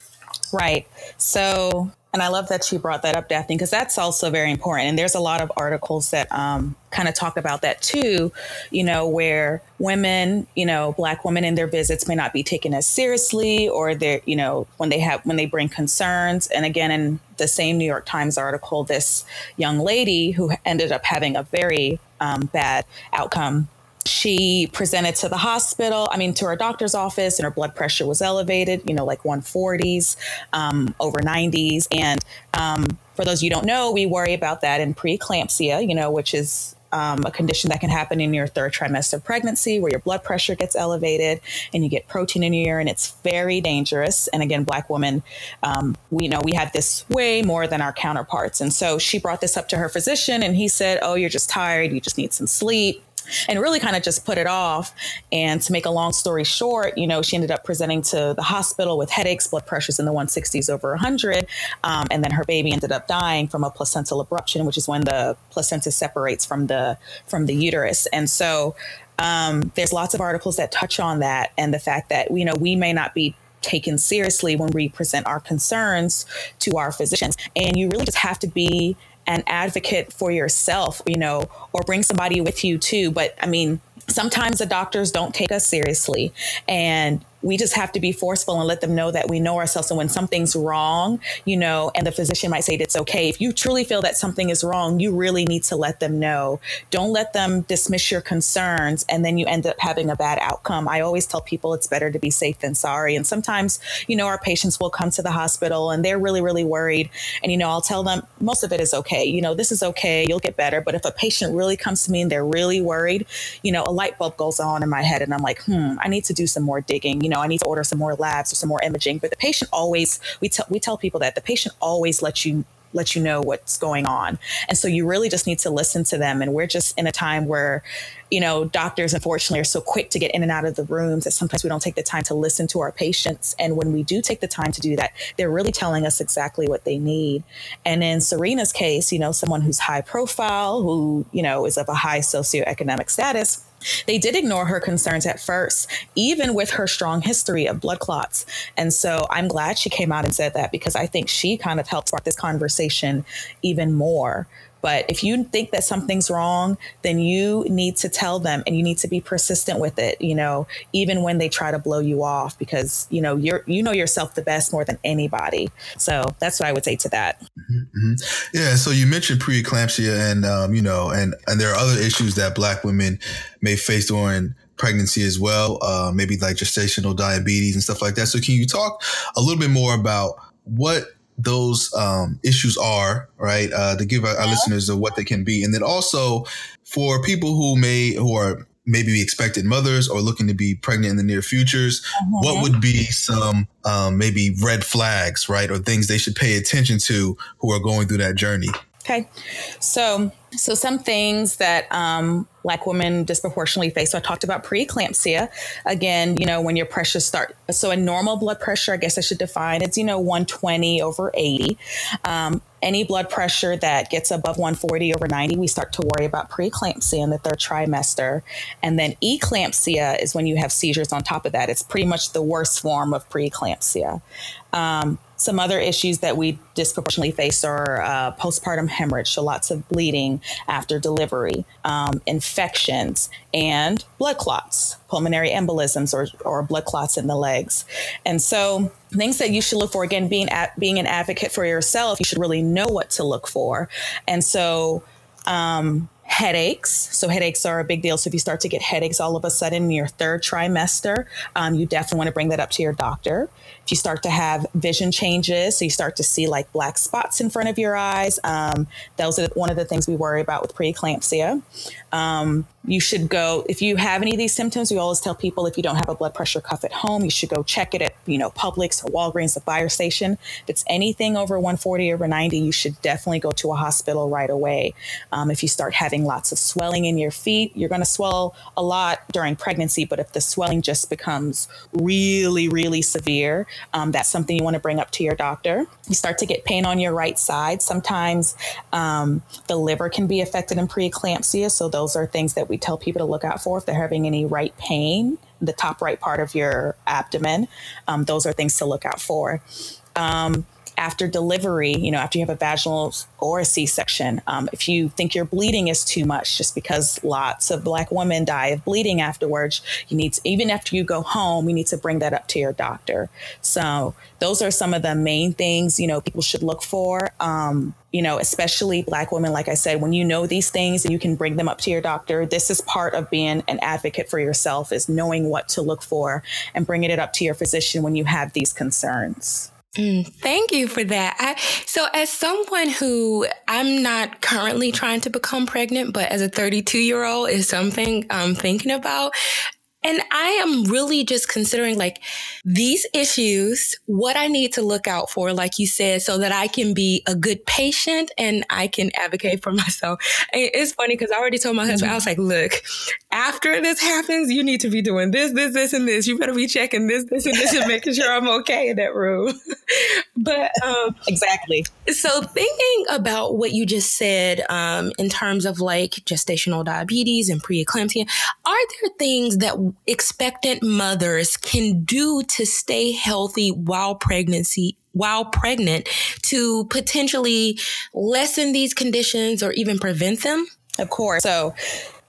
Right. So and I love that you brought that up, Daphne, because that's also very important. And there's a lot of articles that um, kind of talk about that too, you know, where women, you know, black women in their visits may not be taken as seriously or they're, you know, when they have, when they bring concerns. And again, in the same New York Times article, this young lady who ended up having a very um, bad outcome she presented to the hospital, I mean, to her doctor's office, and her blood pressure was elevated, you know, like 140s, um, over 90s. And um, for those you don't know, we worry about that in preeclampsia, you know, which is um, a condition that can happen in your third trimester of pregnancy where your blood pressure gets elevated and you get protein in your urine. It's very dangerous. And again, black women, um, we know we have this way more than our counterparts. And so she brought this up to her physician and he said, Oh, you're just tired. You just need some sleep and really kind of just put it off. And to make a long story short, you know, she ended up presenting to the hospital with headaches, blood pressures in the 160s over 100. Um, and then her baby ended up dying from a placental abruption, which is when the placenta separates from the from the uterus. And so um, there's lots of articles that touch on that and the fact that you know we may not be taken seriously when we present our concerns to our physicians. And you really just have to be an advocate for yourself, you know, or bring somebody with you too. But I mean, sometimes the doctors don't take us seriously. And we just have to be forceful and let them know that we know ourselves. And when something's wrong, you know, and the physician might say it's okay. If you truly feel that something is wrong, you really need to let them know. Don't let them dismiss your concerns and then you end up having a bad outcome. I always tell people it's better to be safe than sorry. And sometimes, you know, our patients will come to the hospital and they're really, really worried. And, you know, I'll tell them most of it is okay. You know, this is okay. You'll get better. But if a patient really comes to me and they're really worried, you know, a light bulb goes on in my head and I'm like, hmm, I need to do some more digging. You know, know, I need to order some more labs or some more imaging. But the patient always, we tell we tell people that the patient always lets you let you know what's going on. And so you really just need to listen to them. And we're just in a time where, you know, doctors unfortunately are so quick to get in and out of the rooms that sometimes we don't take the time to listen to our patients. And when we do take the time to do that, they're really telling us exactly what they need. And in Serena's case, you know, someone who's high profile, who, you know, is of a high socioeconomic status, they did ignore her concerns at first, even with her strong history of blood clots. And so I'm glad she came out and said that because I think she kind of helped spark this conversation even more. But if you think that something's wrong, then you need to tell them and you need to be persistent with it, you know, even when they try to blow you off because, you know, you're, you know yourself the best more than anybody. So that's what I would say to that. Mm-hmm. mm-hmm. Yeah. So you mentioned preeclampsia and, um, you know, and, and there are other issues that black women may face during pregnancy as well, uh, maybe like gestational diabetes and stuff like that. So can you talk a little bit more about what those um, issues are, right? Uh, to give our, our listeners of what they can be, and then also for people who may who are maybe expected mothers or looking to be pregnant in the near futures, what mm-hmm. would be some um, maybe red flags, right, or things they should pay attention to who are going through that journey? Okay, so so some things that um, Black women disproportionately face. So I talked about preeclampsia. Again, you know, when your pressure start, so a normal blood pressure, I guess I should define, it's, you know, 120 over 80. Um, any blood pressure that gets above 140 over 90, we start to worry about preeclampsia in the third trimester. And then eclampsia is when you have seizures on top of that. It's pretty much the worst form of preeclampsia. Um, some other issues that we disproportionately face are uh, postpartum hemorrhage, so lots of bleeding after delivery, um, infections, and blood clots, pulmonary embolisms, or, or blood clots in the legs. And so, things that you should look for again, being at, being an advocate for yourself, you should really know what to look for. And so, um, headaches. So headaches are a big deal. So if you start to get headaches all of a sudden in your third trimester, um, you definitely want to bring that up to your doctor. If you start to have vision changes, so you start to see like black spots in front of your eyes, um, those are one of the things we worry about with preeclampsia. Um, you should go if you have any of these symptoms. We always tell people if you don't have a blood pressure cuff at home, you should go check it at you know Publix or Walgreens, the fire station. If it's anything over 140 over 90, you should definitely go to a hospital right away. Um, if you start having lots of swelling in your feet, you're going to swell a lot during pregnancy. But if the swelling just becomes really, really severe, um, that's something you want to bring up to your doctor. You start to get pain on your right side. Sometimes um, the liver can be affected in preeclampsia. So those are things that we tell people to look out for if they're having any right pain, the top right part of your abdomen. Um, those are things to look out for. Um, after delivery, you know, after you have a vaginal or a C section, um, if you think your bleeding is too much, just because lots of Black women die of bleeding afterwards, you need to, even after you go home, you need to bring that up to your doctor. So, those are some of the main things, you know, people should look for. Um, you know, especially Black women, like I said, when you know these things and you can bring them up to your doctor, this is part of being an advocate for yourself, is knowing what to look for and bringing it up to your physician when you have these concerns. Mm, thank you for that. I, so, as someone who I'm not currently trying to become pregnant, but as a 32 year old is something I'm thinking about. And I am really just considering like these issues, what I need to look out for, like you said, so that I can be a good patient and I can advocate for [LAUGHS] myself. It's funny because I already told my husband, I was like, look, after this happens, you need to be doing this, this, this, and this. You better be checking this, this, and this and making sure I'm okay in that room. [LAUGHS] but um, exactly. So thinking about what you just said um, in terms of like gestational diabetes and preeclampsia, are there things that expectant mothers can do to stay healthy while pregnancy while pregnant to potentially lessen these conditions or even prevent them? Of course. So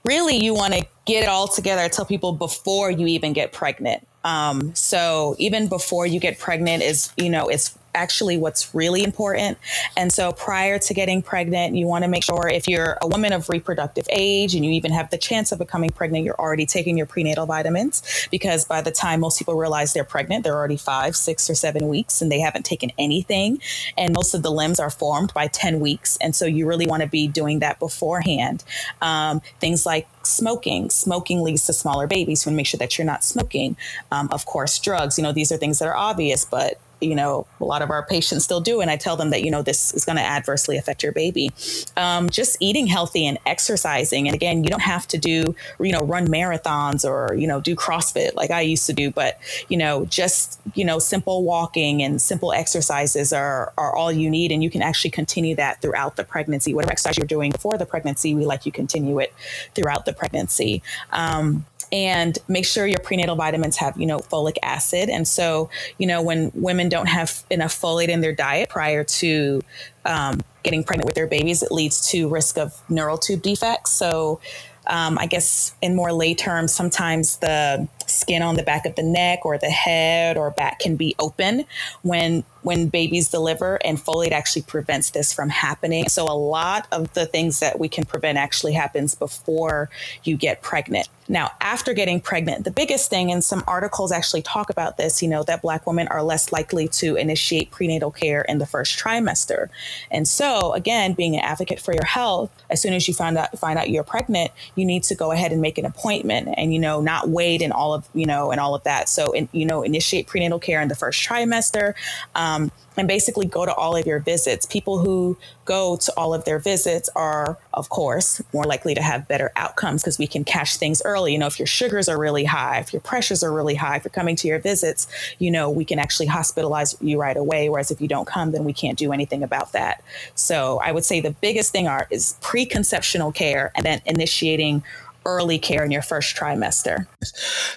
really you want to get it all together tell people before you even get pregnant um, so even before you get pregnant is you know it's actually what's really important. And so prior to getting pregnant, you want to make sure if you're a woman of reproductive age and you even have the chance of becoming pregnant, you're already taking your prenatal vitamins because by the time most people realize they're pregnant, they're already five, six, or seven weeks and they haven't taken anything. And most of the limbs are formed by 10 weeks. And so you really want to be doing that beforehand. Um, things like smoking. Smoking leads to smaller babies. You want to make sure that you're not smoking. Um, of course, drugs. You know, these are things that are obvious, but you know, a lot of our patients still do. And I tell them that, you know, this is going to adversely affect your baby. Um, just eating healthy and exercising. And again, you don't have to do, you know, run marathons or, you know, do CrossFit like I used to do, but, you know, just, you know, simple walking and simple exercises are, are all you need. And you can actually continue that throughout the pregnancy. Whatever exercise you're doing before the pregnancy, we like you continue it throughout the pregnancy. Um, and make sure your prenatal vitamins have, you know, folic acid. And so, you know, when women don't have enough folate in their diet prior to um, getting pregnant with their babies, it leads to risk of neural tube defects. So, um, I guess in more lay terms, sometimes the skin on the back of the neck or the head or back can be open when when babies deliver and folate actually prevents this from happening. So a lot of the things that we can prevent actually happens before you get pregnant. Now after getting pregnant the biggest thing and some articles actually talk about this you know that black women are less likely to initiate prenatal care in the first trimester. And so again being an advocate for your health as soon as you find out find out you're pregnant you need to go ahead and make an appointment and you know not wait and all of you know and all of that. So in, you know initiate prenatal care in the first trimester um, and basically go to all of your visits. People who go to all of their visits are of course more likely to have better outcomes because we can catch things early. You know if your sugars are really high if your pressures are really high if you're coming to your visits you know we can actually hospitalize you right away whereas if you don't come then we can't do anything about that. So i would say the biggest thing are is preconceptional care and then initiating early care in your first trimester.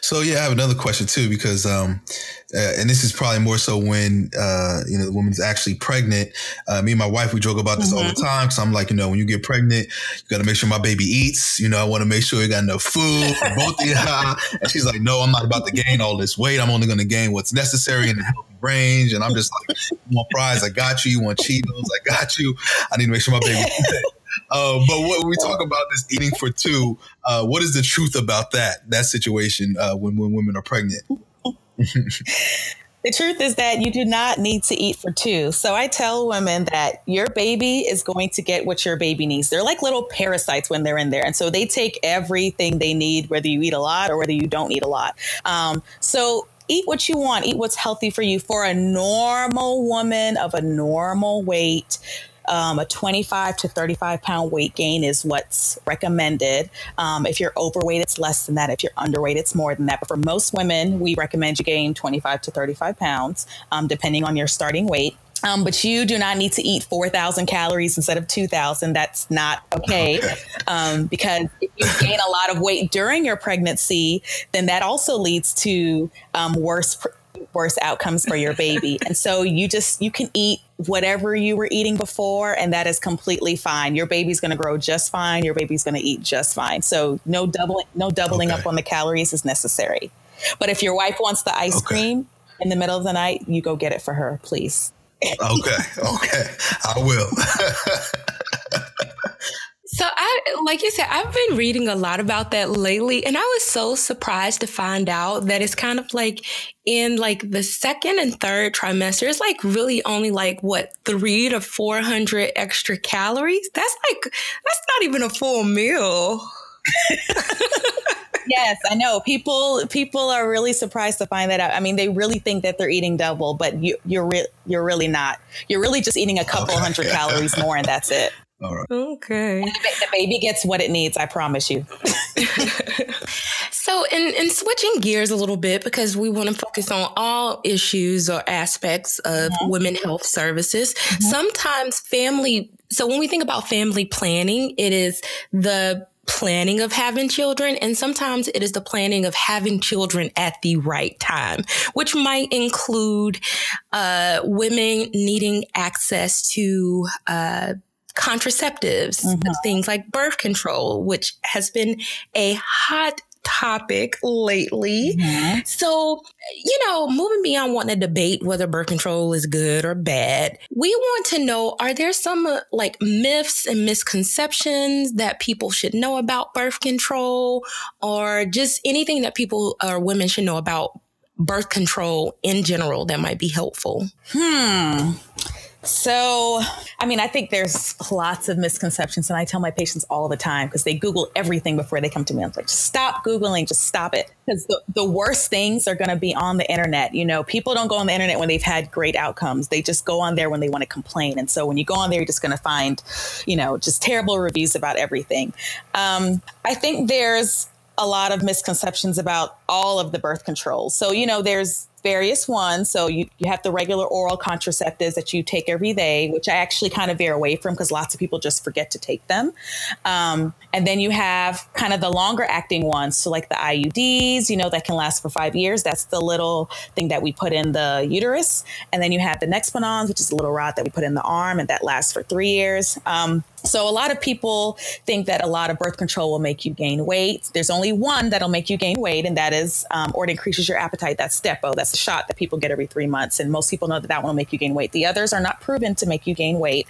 So yeah, I have another question too because um, uh, and this is probably more so when uh, you know the woman's actually pregnant. Uh, me and my wife we joke about this mm-hmm. all the mm-hmm. time because I'm like, you know, when you get pregnant, you got to make sure my baby eats. You know, I want to make sure you got enough food for both of you. [LAUGHS] and she's like, no, I'm not about to gain all this weight. I'm only going to gain what's necessary in the healthy range. And I'm just like, you want fries? I got you. You want Cheetos? I got you. I need to make sure my baby. Uh, but what we talk about this eating for two, uh, what is the truth about that that situation uh, when when women are pregnant? [LAUGHS] The truth is that you do not need to eat for two. So I tell women that your baby is going to get what your baby needs. They're like little parasites when they're in there. And so they take everything they need, whether you eat a lot or whether you don't eat a lot. Um, so eat what you want, eat what's healthy for you. For a normal woman of a normal weight, um, a 25 to 35 pound weight gain is what's recommended. Um, if you're overweight, it's less than that. If you're underweight, it's more than that. But for most women, we recommend you gain 25 to 35 pounds, um, depending on your starting weight. Um, but you do not need to eat 4,000 calories instead of 2,000. That's not okay. okay. Um, because if you gain a lot of weight during your pregnancy, then that also leads to um, worse worse outcomes for your baby. and so you just you can eat whatever you were eating before and that is completely fine. Your baby's going to grow just fine. Your baby's going to eat just fine. So no doubling no doubling okay. up on the calories is necessary. But if your wife wants the ice okay. cream in the middle of the night, you go get it for her, please. okay. Okay. I will. [LAUGHS] So I like you said, I've been reading a lot about that lately and I was so surprised to find out that it's kind of like in like the second and third trimester, it's like really only like what three to four hundred extra calories. That's like that's not even a full meal. [LAUGHS] yes, I know. People people are really surprised to find that out. I mean, they really think that they're eating double, but you, you're re- you're really not. You're really just eating a couple okay. hundred calories more, and that's it. All right. Okay. The baby gets what it needs, I promise you. [LAUGHS] so, in, in switching gears a little bit, because we want to focus on all issues or aspects of mm-hmm. women health services, mm-hmm. sometimes family, so when we think about family planning, it is the planning of having children, and sometimes it is the planning of having children at the right time, which might include uh, women needing access to uh, contraceptives, mm-hmm. things like birth control, which has been a hot topic lately. Mm-hmm. So, you know, moving beyond wanting to debate whether birth control is good or bad, we want to know are there some uh, like myths and misconceptions that people should know about birth control or just anything that people or women should know about birth control in general that might be helpful? Hmm. So, I mean, I think there's lots of misconceptions, and I tell my patients all the time because they Google everything before they come to me. I'm like, stop Googling, just stop it. Because the, the worst things are going to be on the internet. You know, people don't go on the internet when they've had great outcomes. They just go on there when they want to complain. And so when you go on there, you're just going to find, you know, just terrible reviews about everything. Um, I think there's a lot of misconceptions about all of the birth controls. So, you know, there's various ones. So you, you have the regular oral contraceptives that you take every day, which I actually kind of veer away from because lots of people just forget to take them. Um, and then you have kind of the longer acting ones. So like the IUDs, you know, that can last for five years. That's the little thing that we put in the uterus. And then you have the Nexplanons, which is a little rod that we put in the arm and that lasts for three years. Um, so a lot of people think that a lot of birth control will make you gain weight. There's only one that'll make you gain weight, and that is, um, or it increases your appetite. That's Depo. That's a shot that people get every three months, and most people know that that one will make you gain weight. The others are not proven to make you gain weight.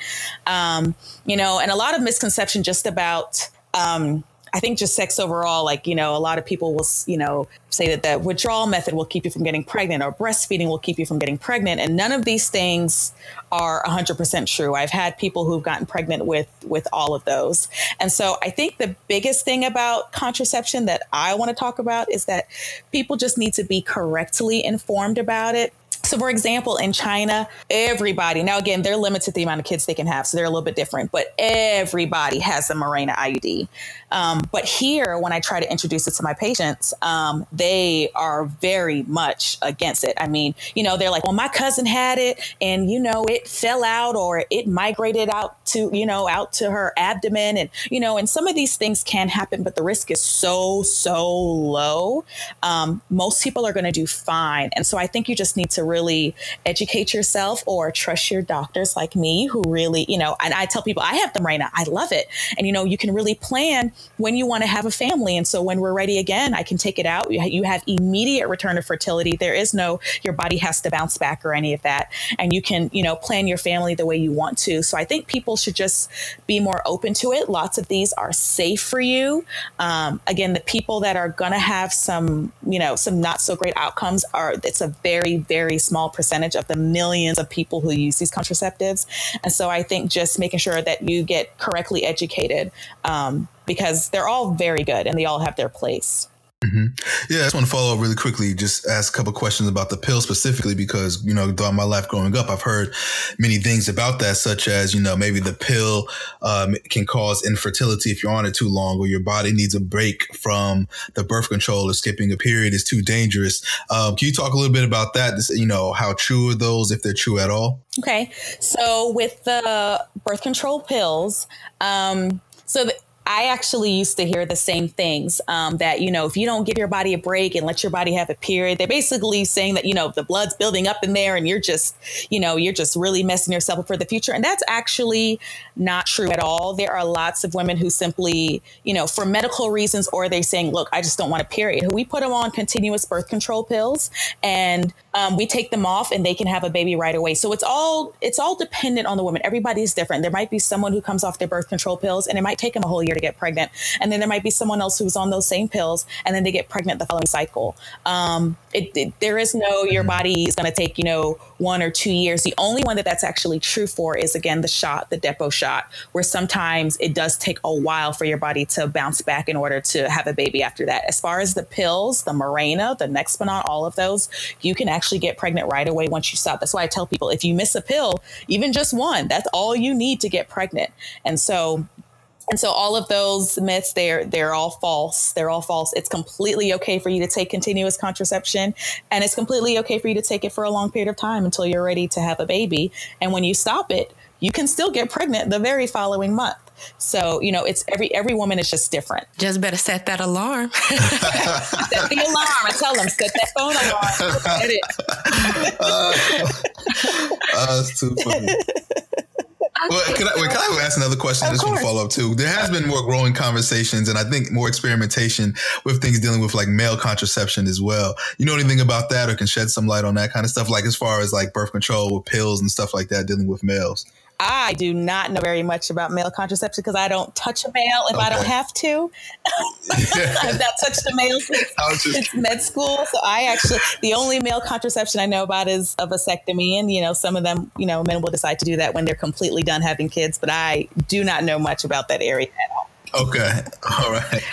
Um, you know, and a lot of misconception just about um, I think just sex overall, like, you know, a lot of people will, you know, say that the withdrawal method will keep you from getting pregnant or breastfeeding will keep you from getting pregnant. And none of these things are 100% true. I've had people who've gotten pregnant with, with all of those. And so I think the biggest thing about contraception that I want to talk about is that people just need to be correctly informed about it so, for example, in China, everybody, now again, they're limited the amount of kids they can have, so they're a little bit different, but everybody has a Mirena IUD. Um, but here, when I try to introduce it to my patients, um, they are very much against it. I mean, you know, they're like, well, my cousin had it and, you know, it fell out or it migrated out to, you know, out to her abdomen. And, you know, and some of these things can happen, but the risk is so, so low. Um, most people are going to do fine. And so I think you just need to really educate yourself or trust your doctors like me who really, you know, and I tell people I have the Mirena, I love it. And, you know, you can really plan when you want to have a family. And so when we're ready again, I can take it out. You have immediate return of fertility. There is no, your body has to bounce back or any of that. And you can, you know, plan your family the way you want to. So I think people should just be more open to it. Lots of these are safe for you. Um, again, the people that are going to have some, you know, some not so great outcomes are, it's a very, very small percentage of the millions of people who use these contraceptives. And so I think just making sure that you get correctly educated um, because they're all very good and they all have their place. Mm-hmm. Yeah, I just want to follow up really quickly. Just ask a couple questions about the pill specifically because you know throughout my life growing up, I've heard many things about that, such as you know maybe the pill um, can cause infertility if you're on it too long, or your body needs a break from the birth control, or skipping a period is too dangerous. Um, can you talk a little bit about that? This, you know, how true are those if they're true at all? Okay, so with the birth control pills, um, so. The, I actually used to hear the same things um, that, you know, if you don't give your body a break and let your body have a period, they're basically saying that, you know, the blood's building up in there and you're just, you know, you're just really messing yourself up for the future. And that's actually not true at all. There are lots of women who simply, you know, for medical reasons, or they're saying, look, I just don't want a period. We put them on continuous birth control pills and um, we take them off and they can have a baby right away. So it's all, it's all dependent on the woman. Everybody's different. There might be someone who comes off their birth control pills and it might take them a whole year to get pregnant. And then there might be someone else who's on those same pills and then they get pregnant the following cycle. Um, it, it, there is no, your body is going to take, you know, one or two years. The only one that that's actually true for is again, the shot, the Depo shot, where sometimes it does take a while for your body to bounce back in order to have a baby after that. As far as the pills, the Mirena, the Nexplanon, all of those, you can actually get pregnant right away once you stop. That's why I tell people if you miss a pill, even just one, that's all you need to get pregnant. And so and so all of those myths, they're they're all false. They're all false. It's completely okay for you to take continuous contraception, and it's completely okay for you to take it for a long period of time until you're ready to have a baby. And when you stop it, you can still get pregnant the very following month. So, you know, it's every every woman is just different. Just better set that alarm. [LAUGHS] [LAUGHS] set the alarm I tell them set that phone alarm. Set it. uh, [LAUGHS] uh, that's too funny. Well, can I, wait, can I ask another question? Of just want to follow up too. There has been more growing conversations, and I think more experimentation with things dealing with like male contraception as well. You know anything about that, or can shed some light on that kind of stuff, like as far as like birth control with pills and stuff like that, dealing with males? I do not know very much about male contraception because I don't touch a male if okay. I don't have to. [LAUGHS] I've not touched a male since, [LAUGHS] since med school. So I actually, the only male contraception I know about is a vasectomy. And, you know, some of them, you know, men will decide to do that when they're completely done having kids. But I do not know much about that area at all. Okay. [LAUGHS] All right.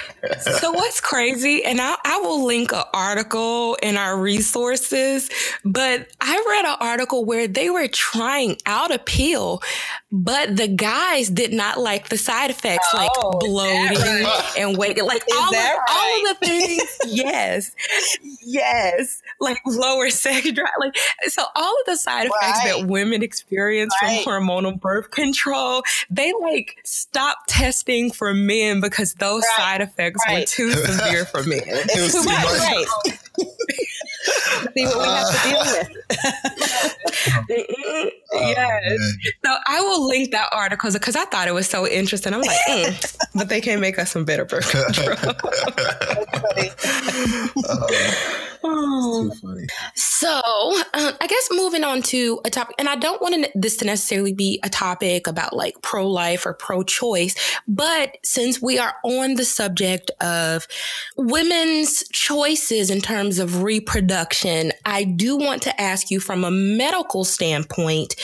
So what's crazy, and I, I will link an article in our resources, but I read an article where they were trying out a pill, but the guys did not like the side effects, oh, like bloating right? and weight, like all of, right? all of the things. yes, yes, like lower sex drive, like so. All of the side effects right. that women experience from hormonal birth control, they like stop testing for men because those side effects were [LAUGHS] too severe for men. It's too much, right? [LAUGHS] See what we have to deal with. [LAUGHS] yes. So I will link that article because I thought it was so interesting. I'm like, mm, [LAUGHS] but they can make us some better birth control. oh. Too funny. So um, I guess moving on to a topic, and I don't want this to necessarily be a topic about like pro life or pro choice, but since we are on the subject of women's choices in terms of reproduction, I do want to ask you from a medical standpoint.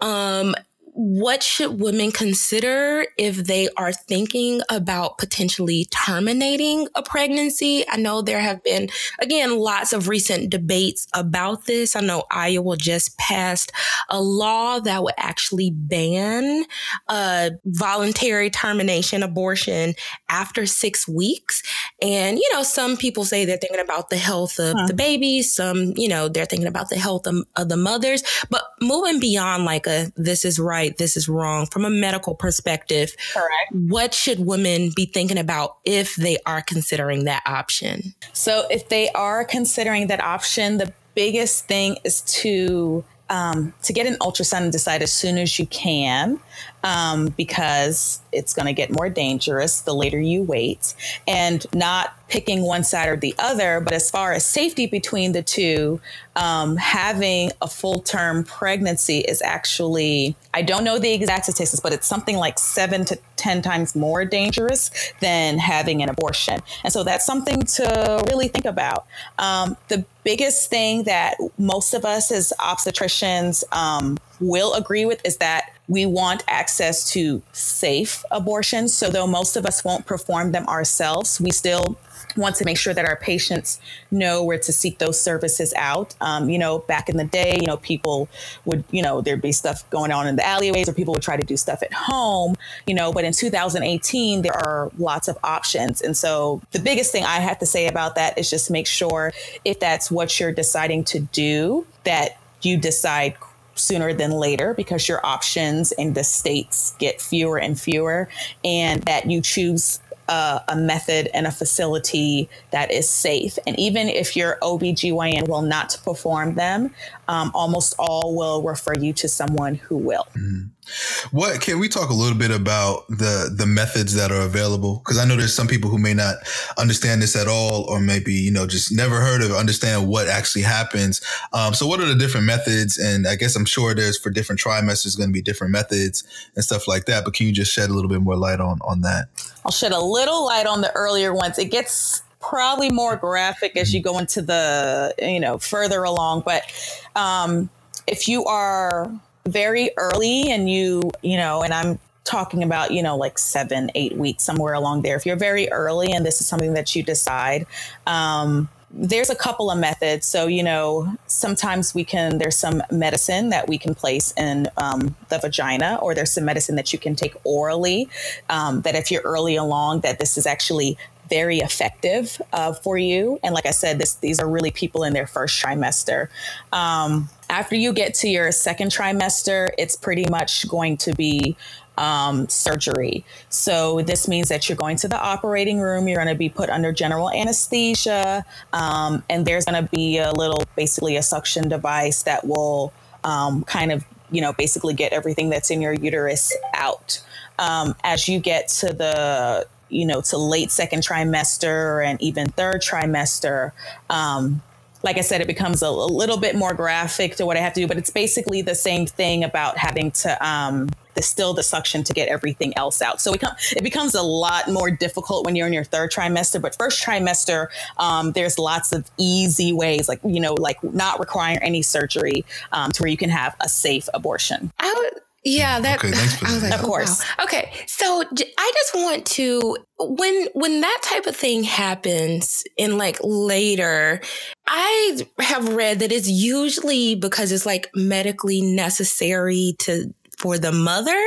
Um, what should women consider if they are thinking about potentially terminating a pregnancy? I know there have been, again, lots of recent debates about this. I know Iowa just passed a law that would actually ban uh, voluntary termination abortion after six weeks. And, you know, some people say they're thinking about the health of huh. the baby. Some, you know, they're thinking about the health of, of the mothers. But moving beyond like a this is right right, this is wrong from a medical perspective. Correct. What should women be thinking about if they are considering that option? So, if they are considering that option, the biggest thing is to um, to get an ultrasound and decide as soon as you can um, because it's going to get more dangerous the later you wait and not picking one side or the other. But as far as safety between the two, um, having a full term pregnancy is actually, I don't know the exact statistics, but it's something like seven to 10 times more dangerous than having an abortion. And so that's something to really think about. Um, the biggest thing that most of us as obstetricians um, will agree with is that we want access to safe abortions. So, though most of us won't perform them ourselves, we still want to make sure that our patients know where to seek those services out. Um, you know, back in the day, you know, people would, you know, there'd be stuff going on in the alleyways or people would try to do stuff at home, you know, but in 2018, there are lots of options. And so the biggest thing I have to say about that is just make sure if that's what you're deciding to do, that you decide sooner than later because your options in the states get fewer and fewer, and that you choose a, a, method and a facility that is safe. And even if your OBGYN will not perform them, um, almost all will refer you to someone who will. Mm-hmm. What can we talk a little bit about the the methods that are available? Because I know there's some people who may not understand this at all, or maybe you know just never heard of understand what actually happens. Um, so, what are the different methods? And I guess I'm sure there's for different trimesters going to be different methods and stuff like that. But can you just shed a little bit more light on on that? I'll shed a little light on the earlier ones. It gets probably more graphic as you go into the you know further along, but um, if you are very early and you, you know, and I'm talking about, you know, like seven, eight weeks, somewhere along there. If you're very early and this is something that you decide, um, there's a couple of methods. So, you know, sometimes we can, there's some medicine that we can place in um, the vagina, or there's some medicine that you can take orally. Um, that if you're early along, that this is actually very effective uh, for you. And like I said, this, these are really people in their first trimester. Um, after you get to your second trimester, it's pretty much going to be um, surgery. So this means that you're going to the operating room. You're going to be put under general anesthesia, um, and there's going to be a little, basically a suction device that will um, kind of, you know, basically get everything that's in your uterus out. Um, as you get to the you know, to late second trimester and even third trimester, um, like I said, it becomes a, a, little bit more graphic to what I have to do, but it's basically the same thing about having to um, distill the suction to get everything else out. So it, com- it becomes a lot more difficult when you're in your third trimester. But first trimester, um, there's lots of easy ways, like you know, like not requiring any surgery, um, to where you can have a safe abortion. I would yeah, mm, that. Okay, thanks for that. Like, of oh, course. Wow. Okay, so I just want to when when that type of thing happens in like later, I have read that it's usually because it's like medically necessary to for the mother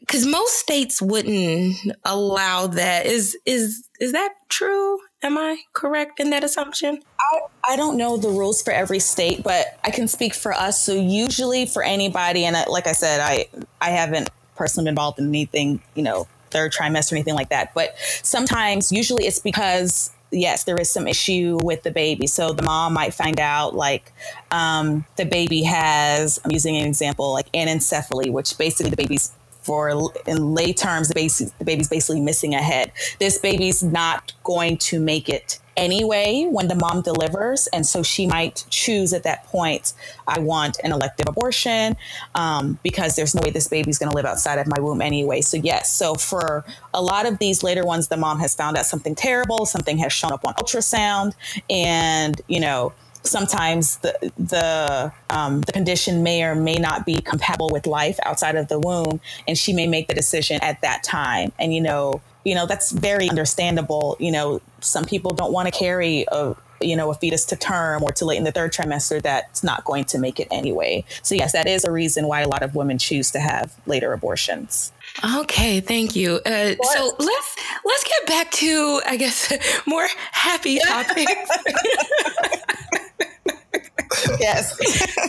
because most states wouldn't allow that. Is is is that true? Am I correct in that assumption? I, I don't know the rules for every state, but I can speak for us. So usually for anybody, and like I said, I I haven't personally been involved in anything, you know, third trimester or anything like that. But sometimes, usually, it's because yes, there is some issue with the baby. So the mom might find out like um, the baby has, I'm using an example, like anencephaly, which basically the baby's for in lay terms, the, the baby's basically missing a head. This baby's not going to make it anyway when the mom delivers. And so she might choose at that point, I want an elective abortion um, because there's no way this baby's going to live outside of my womb anyway. So, yes. So, for a lot of these later ones, the mom has found out something terrible, something has shown up on ultrasound, and, you know, sometimes the the um, the condition may or may not be compatible with life outside of the womb, and she may make the decision at that time. And you know, you know that's very understandable. You know, some people don't want to carry a you know a fetus to term or to late in the third trimester that's not going to make it anyway. So yes, that is a reason why a lot of women choose to have later abortions. Okay, thank you. Uh, so let's let's get back to I guess [LAUGHS] more happy [LAUGHS] topics. yes. [LAUGHS]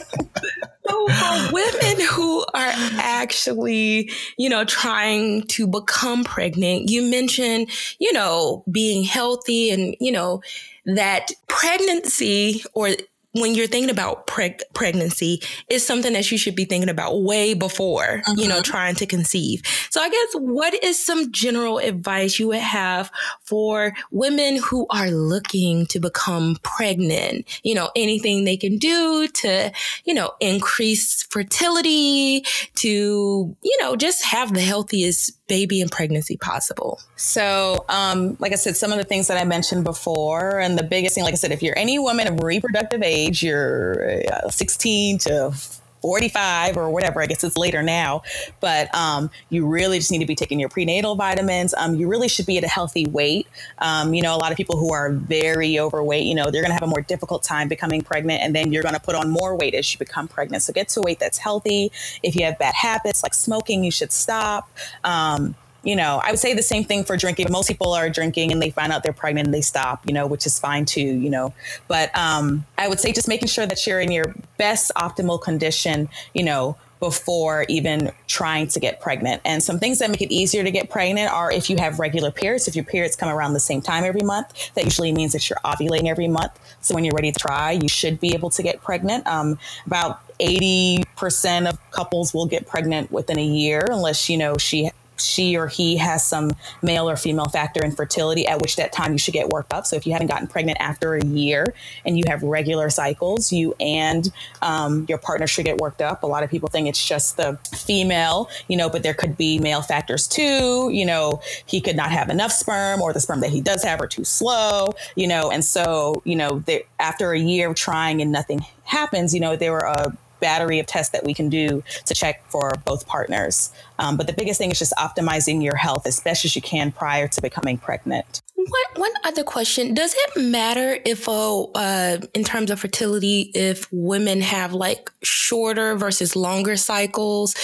so for women who are actually, you know, trying to become pregnant, you mentioned, you know, being healthy and, you know, that pregnancy or when you're thinking about preg- pregnancy is something that you should be thinking about way before, you know, mm-hmm. trying to conceive. So I guess what is some general advice you would have for women who are looking to become pregnant? You know, anything they can do to, you know, increase fertility, to, you know, just have the healthiest baby and pregnancy possible? So, um, like I said, some of the things that I mentioned before, and the biggest thing, like I said, if you're any woman of reproductive age, you're uh, 16 to 45 or whatever. I guess it's later now, but um, you really just need to be taking your prenatal vitamins. Um, you really should be at a healthy weight. Um, you know, a lot of people who are very overweight, you know, they're going to have a more difficult time becoming pregnant, and then you're going to put on more weight as you become pregnant. So get to a weight that's healthy. If you have bad habits like smoking, you should stop. Um, you know, I would say the same thing for drinking. Most people are drinking and they find out they're pregnant and they stop, you know, which is fine too, you know. But um, I would say just making sure that you're in your best optimal condition, you know, before even trying to get pregnant. And some things that make it easier to get pregnant are if you have regular periods. If your periods come around the same time every month, that usually means that you're ovulating every month. So when you're ready to try, you should be able to get pregnant. Um, about 80% of couples will get pregnant within a year unless, you know, she she or he has some male or female factor infertility, at which that time you should get worked up. So if you haven't gotten pregnant after a year and you have regular cycles, you and um, your partner should get worked up. A lot of people think it's just the female, you know, but there could be male factors too. You know, he could not have enough sperm, or the sperm that he does have are too slow. You know, and so you know, after a year of trying and nothing happens, you know, there were a battery of tests that we can do to check for both partners. Um, but the biggest thing is just optimizing your health as best as you can prior to becoming pregnant. One, one other question: Does it matter if, uh, in terms of fertility, if women have like shorter versus longer cycles?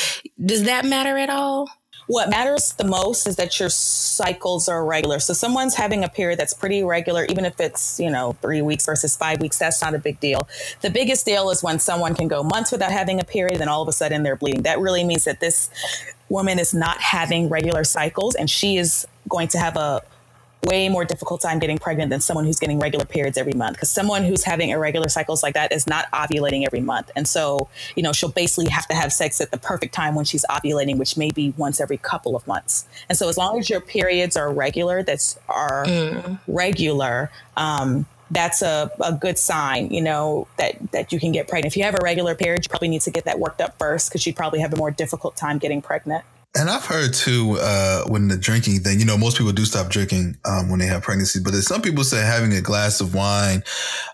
Does that matter at all? What matters the most is that your cycles are regular. So someone's having a period that's pretty regular, even if it's, you know, three weeks versus five weeks, that's not a big deal. The biggest deal is when someone can go months without having a period, then all of a sudden they're bleeding. That really means that this woman is not having regular cycles and she is going to have a way more difficult time getting pregnant than someone who's getting regular periods every month. Because someone who's having irregular cycles like that is not ovulating every month. And so, you know, she'll basically have to have sex at the perfect time when she's ovulating, which may be once every couple of months. And so, as long as your periods are regular, that's are mm. regular, um, that's a, a good sign, you know, that, that you can get pregnant. If you have a regular period, you probably need to get that worked up first because you'd probably have a more difficult time getting pregnant. And I've heard too, uh, when the drinking thing, you know, most people do stop drinking um, when they have pregnancy, but some people say having a glass of wine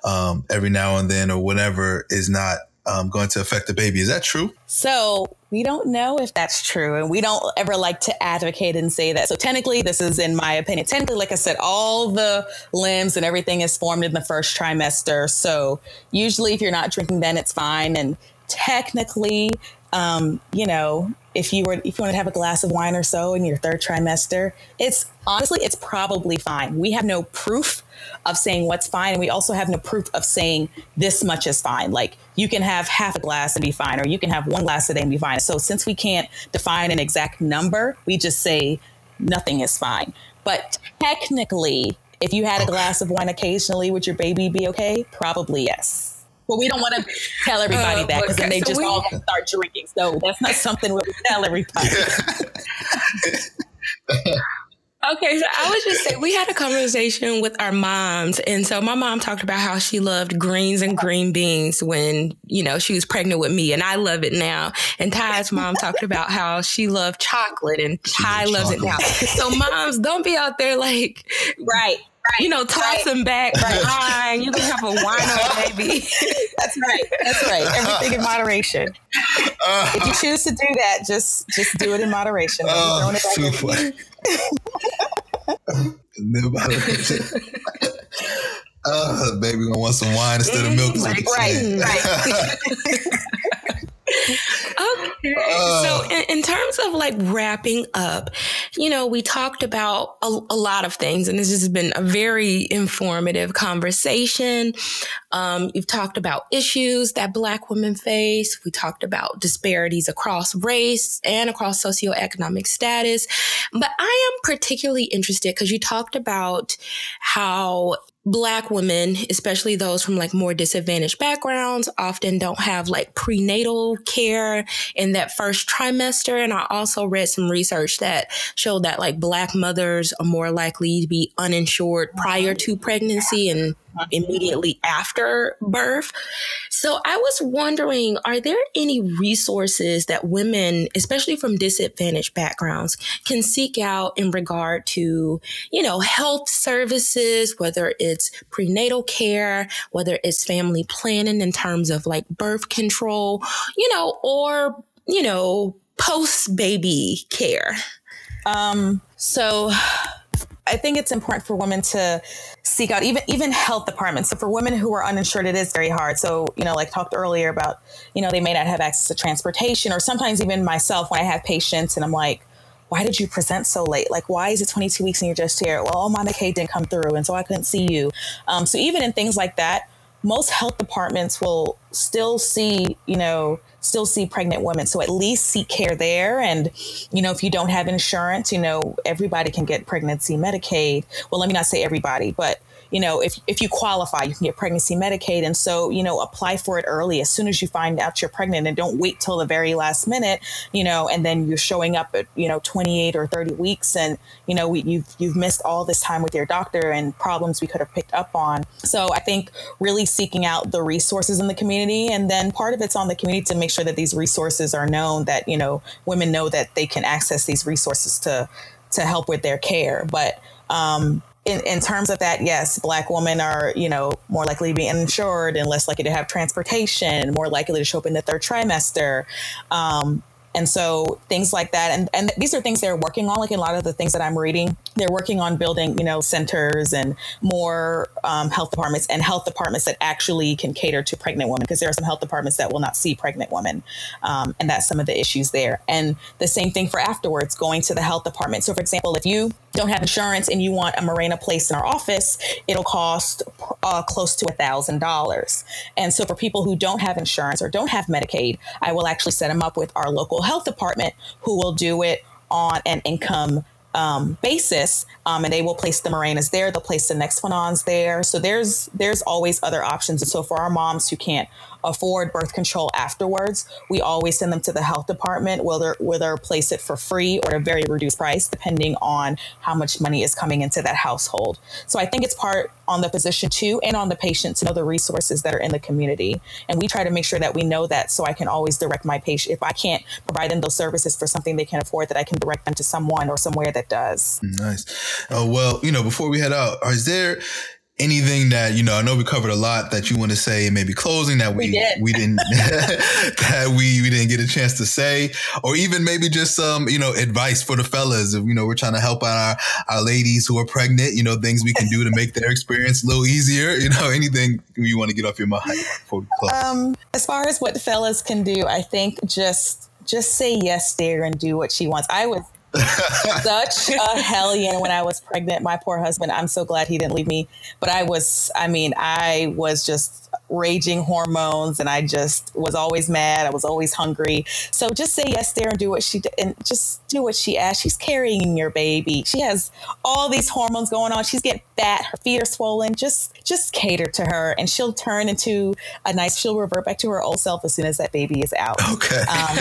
um, every now and then or whatever is not um, going to affect the baby. Is that true? So we don't know if that's true, and we don't ever like to advocate and say that. So technically, this is in my opinion. Technically, like I said, all the limbs and everything is formed in the first trimester. So usually, if you're not drinking, then it's fine. And technically, um, you know, if you were if you want to have a glass of wine or so in your third trimester, it's honestly it's probably fine. We have no proof of saying what's fine, and we also have no proof of saying this much is fine. Like you can have half a glass and be fine, or you can have one glass a day and be fine. So since we can't define an exact number, we just say nothing is fine. But technically, if you had a glass of wine occasionally, would your baby be okay? Probably yes. But we don't want to tell everybody uh, that because okay, then they so just we, all start drinking. So that's not something we tell everybody. [LAUGHS] Okay, so I was just saying we had a conversation with our moms, and so my mom talked about how she loved greens and green beans when you know she was pregnant with me, and I love it now. And Ty's mom talked about how she loved chocolate, and Ty loves chocolate. it now. So moms, don't be out there like right. Right, you know, tossing right, back, right. wine. You can have a wine baby. [LAUGHS] That's right. That's right. Everything in moderation. Uh, [LAUGHS] if you choose to do that, just just do it in moderation. Oh, super. [LAUGHS] uh, baby gonna want some wine instead of milk. Right, right. [LAUGHS] okay. Uh, so, in, in, terms of like wrapping up, you know, we talked about a, a, lot of things, and this has been a very informative conversation. Um, you've talked about issues that Black women face. We talked about disparities across race and across socioeconomic status. But I am particularly interested because you talked about how Black women, especially those from like more disadvantaged backgrounds, often don't have like prenatal care in that first trimester. And I also read some research that showed that like Black mothers are more likely to be uninsured prior to pregnancy and immediately after birth. So I was wondering, are there any resources that women, especially from disadvantaged backgrounds, can seek out in regard to, you know, health services, whether it's prenatal care, whether it's family planning in terms of like birth control, you know, or, you know, post baby care? Um, so I think it's important for women to seek out even even health departments. So for women who are uninsured, it is very hard. So you know, like talked earlier about, you know, they may not have access to transportation, or sometimes even myself when I have patients and I'm like, why did you present so late? Like, why is it 22 weeks and you're just here? Well, oh, my Medicaid didn't come through, and so I couldn't see you. Um, so even in things like that, most health departments will still see, you know, still see pregnant women. So at least seek care there. And, you know, if you don't have insurance, you know, everybody can get pregnancy Medicaid. Well, let me not say everybody, but you know, if, if you qualify, you can get pregnancy Medicaid. And so, you know, apply for it early as soon as you find out you're pregnant and don't wait till the very last minute, you know, and then you're showing up at, you know, 28 or 30 weeks and, you know, we, you've, you've missed all this time with your doctor and problems we could have picked up on. So I think really seeking out the resources in the community. And then part of it's on the community to make sure that these resources are known that, you know, women know that they can access these resources to, to help with their care. But, um, in, in terms of that, yes, black women are, you know, more likely to be uninsured and less likely to have transportation, more likely to show up in the third trimester. Um, and so things like that, and, and these are things they're working on, like a lot of the things that I'm reading, they're working on building, you know, centers and more um, health departments and health departments that actually can cater to pregnant women, because there are some health departments that will not see pregnant women. Um, and that's some of the issues there. And the same thing for afterwards, going to the health department. So for example, if you don't have insurance and you want a Mirena place in our office, it'll cost uh, close to a thousand dollars. And so for people who don't have insurance or don't have Medicaid, I will actually set them up with our local health department who will do it on an income um, basis, um, and they will place the Mirenas there. They'll place the next one Nexplanons there. So there's there's always other options. And so for our moms who can't afford birth control afterwards, we always send them to the health department, whether whether place it for free or a very reduced price, depending on how much money is coming into that household. So I think it's part on the physician too, and on the patient to know the resources that are in the community. And we try to make sure that we know that, so I can always direct my patient if I can't provide them those services for something they can afford, that I can direct them to someone or somewhere that does. Nice. Oh well, you know, before we head out, is there anything that you know i know we covered a lot that you want to say and maybe closing that we We did. we didn't [LAUGHS] [LAUGHS] that we we didn't get a chance to say or even maybe just some you know advice for the fellas if you know we're trying to help out our, our ladies who are pregnant you know things we can do to make their experience a little easier you know [LAUGHS] anything you want to get off your mind before we close Um, as far as what the fellas can do, I think just just say yes there and do what she wants. I was such a hellion when I was pregnant. My poor husband. I'm so glad he didn't leave me. But I was. I mean, I was just raging hormones, and I just was always mad. I was always hungry. So just say yes there and do what she d- and just do what she asked. She's carrying your baby. She has all these hormones going on. She's getting fat. Her feet are swollen. Just just cater to her, and she'll turn into a nice. She'll revert back to her old self as soon as that baby is out. okay Um,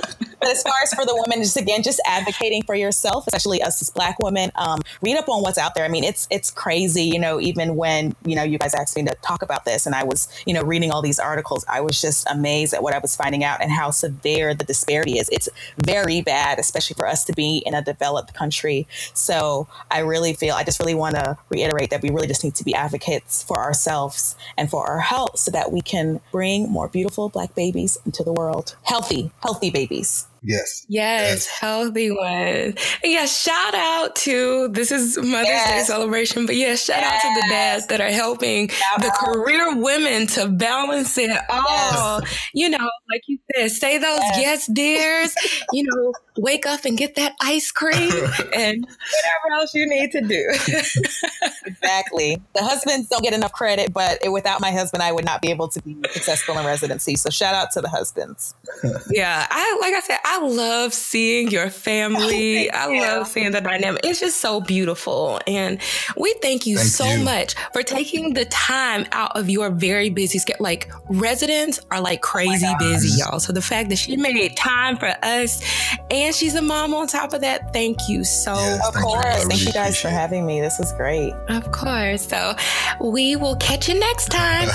[LAUGHS] but as far as for the women, just again, just advocating for yourself, especially us as Black women, um, read up on what's out there. I mean, it's it's crazy. You know, even when you know you guys asked me to talk about this, and I was you know reading all these articles, I was just amazed at what I was finding out and how severe the disparity is. It's very bad, especially for us to be in a developed country. So I really feel, I just really want to reiterate that we really just need to be advocates for ourselves and for our health, so that we can bring more beautiful Black babies into the world, healthy, healthy babies. Yes Yes, Yes. healthy ones. And yes, shout out to this is Mother's Yes. Day celebration, but yeah, shout out to the dads that are helping the out. career women to balance it all. You know, like you said, say those yes, dears. You know, wake up and get that ice cream [LAUGHS] and whatever else you need to do. [LAUGHS] Exactly. The husbands don't get enough credit, but without my husband, I would not be able to be successful in residency. So shout out to the husbands. [LAUGHS] Yeah, I like I said, I love seeing your family. I you. love seeing the dynamic. It's just so beautiful, and we thank you Thank so you. much for taking the time out of your very busy schedule. Like residents are like oh crazy busy, y'all. So the fact that she made time for us, and she's a mom on top of that, thank you so. Yes. Of Thank you. I. Thank you guys for appreciate it. having me. This was great. Of course. So we will catch you next time.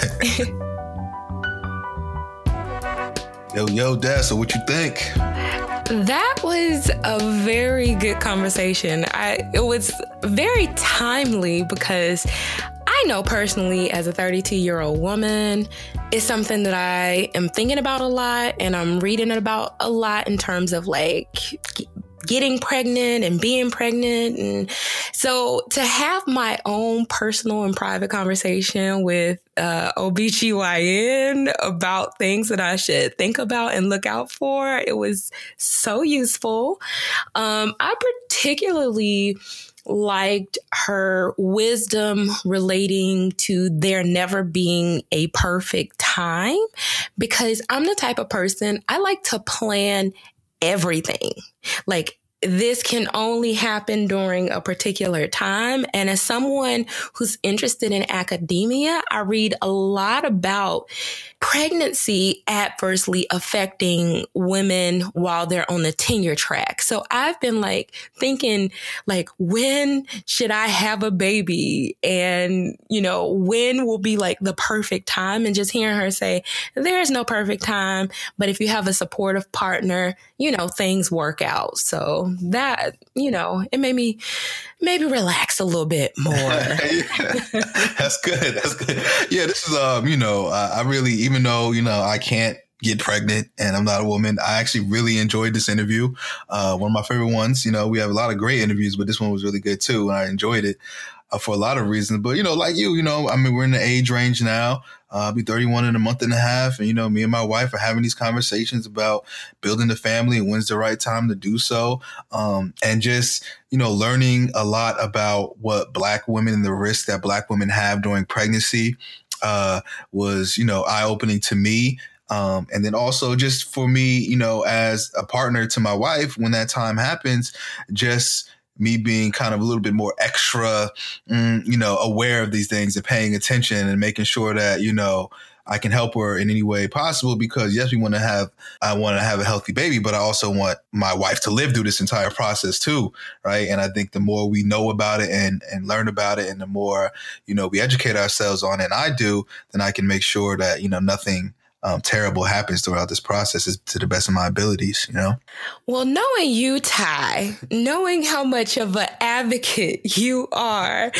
[LAUGHS] yo yo dad so what you think That was a very good conversation. I it was very timely because I know personally as a 32 year old woman, it's something that I am thinking about a lot and I'm reading about a lot in terms of like getting pregnant and being pregnant and so to have my own personal and private conversation with uh, OBGYN about things that I should think about and look out for, it was so useful. Um, I particularly liked her wisdom relating to there never being a perfect time because I'm the type of person I like to plan everything. Like this can only happen during a particular time. And as someone who's interested in academia, I read a lot about pregnancy adversely affecting women while they're on the tenure track. So I've been like thinking like when should I have a baby and you know when will be like the perfect time and just hearing her say there is no perfect time but if you have a supportive partner you know things work out so that you know it made me maybe relax a little bit [LAUGHS] more that's good. That's good. Yeah, this is um, you know, I, I really, even though you know I can't get pregnant and I'm not a woman, I actually really enjoyed this interview. Uh, one of my favorite ones. You know, we have a lot of great interviews, but this one was really good too, and I enjoyed it uh, for a lot of reasons. But you know, like you, you know, I mean, we're in the age range now. Uh, I'll be 31 in a month and a half, and you know, me and my wife are having these conversations about building a family and when's the right time to do so, um, and just you know, learning a lot about what Black women and the risks that Black women have during pregnancy uh, was, you know, eye opening to me. Um, and then also just for me, you know, as a partner to my wife, when that time happens, just me being kind of a little bit more extra, mm, you know, aware of these things and paying attention and making sure that, you know, I can help her in any way possible because yes, we want to have I want to have a healthy baby, but I also want my wife to live through this entire process too, right? And I think the more we know about it and and learn about it, and the more you know we educate ourselves on it, and I do, then I can make sure that you know nothing um, terrible happens throughout this process is to the best of my abilities, you know? Well, knowing you, Ty, knowing how much of an advocate you are,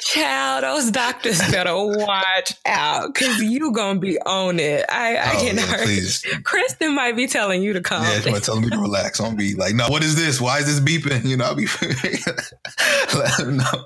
child, those doctors better [LAUGHS] watch out because you gonna be on it. I, I oh, can yeah, Please. Kristen might be telling you to come. Yeah, she's telling me to relax. I'm gonna be like, no, what is this? Why is this beeping? [LAUGHS] You know, I'll be [LAUGHS] let them know.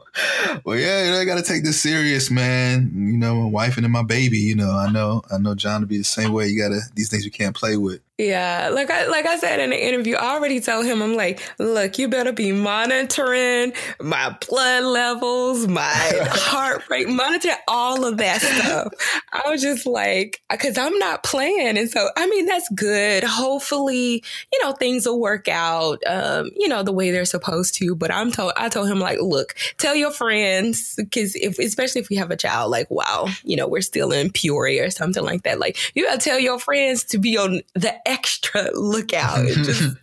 Well, yeah, know, I gotta take this serious, man. You know, my wife and then my baby, you know, I know, I know John to be the same same way. You gotta these things you can't play with. Yeah, like I like I said in the interview, I already told him I'm like, look, you better be monitoring my blood levels, my [LAUGHS] heart rate, monitor all of that stuff. I was just like, because I'm not playing, and so I mean that's good. Hopefully, you know things will work out, um, you know the way they're supposed to. But I'm told I told him like, look, tell your friends because if especially if we have a child, like, wow, you know we're still in Peoria or something like that. Like you gotta tell your friends to be on the extra lookout. [LAUGHS] just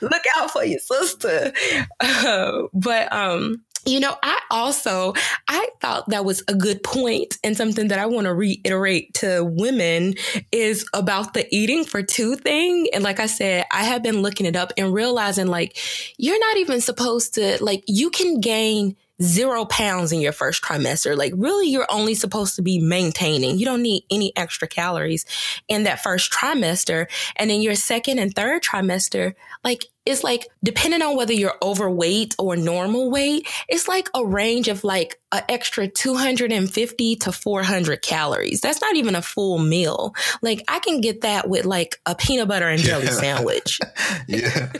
look out for your sister. Uh, but um, you know, I also I thought that was a good point and something that I want to reiterate to women is about the eating for two thing. And like I said, I have been looking it up and realizing like you're not even supposed to like you can gain zero pounds in your first trimester. Like, really, you're only supposed to be maintaining. You don't need any extra calories in that first trimester. And in your second and third trimester, like, it's like depending on whether you're overweight or normal weight, it's like a range of like an extra 250 to 400 calories. That's not even a full meal. Like I can get that with like a peanut butter and jelly yeah. sandwich. [LAUGHS] [LAUGHS] yeah.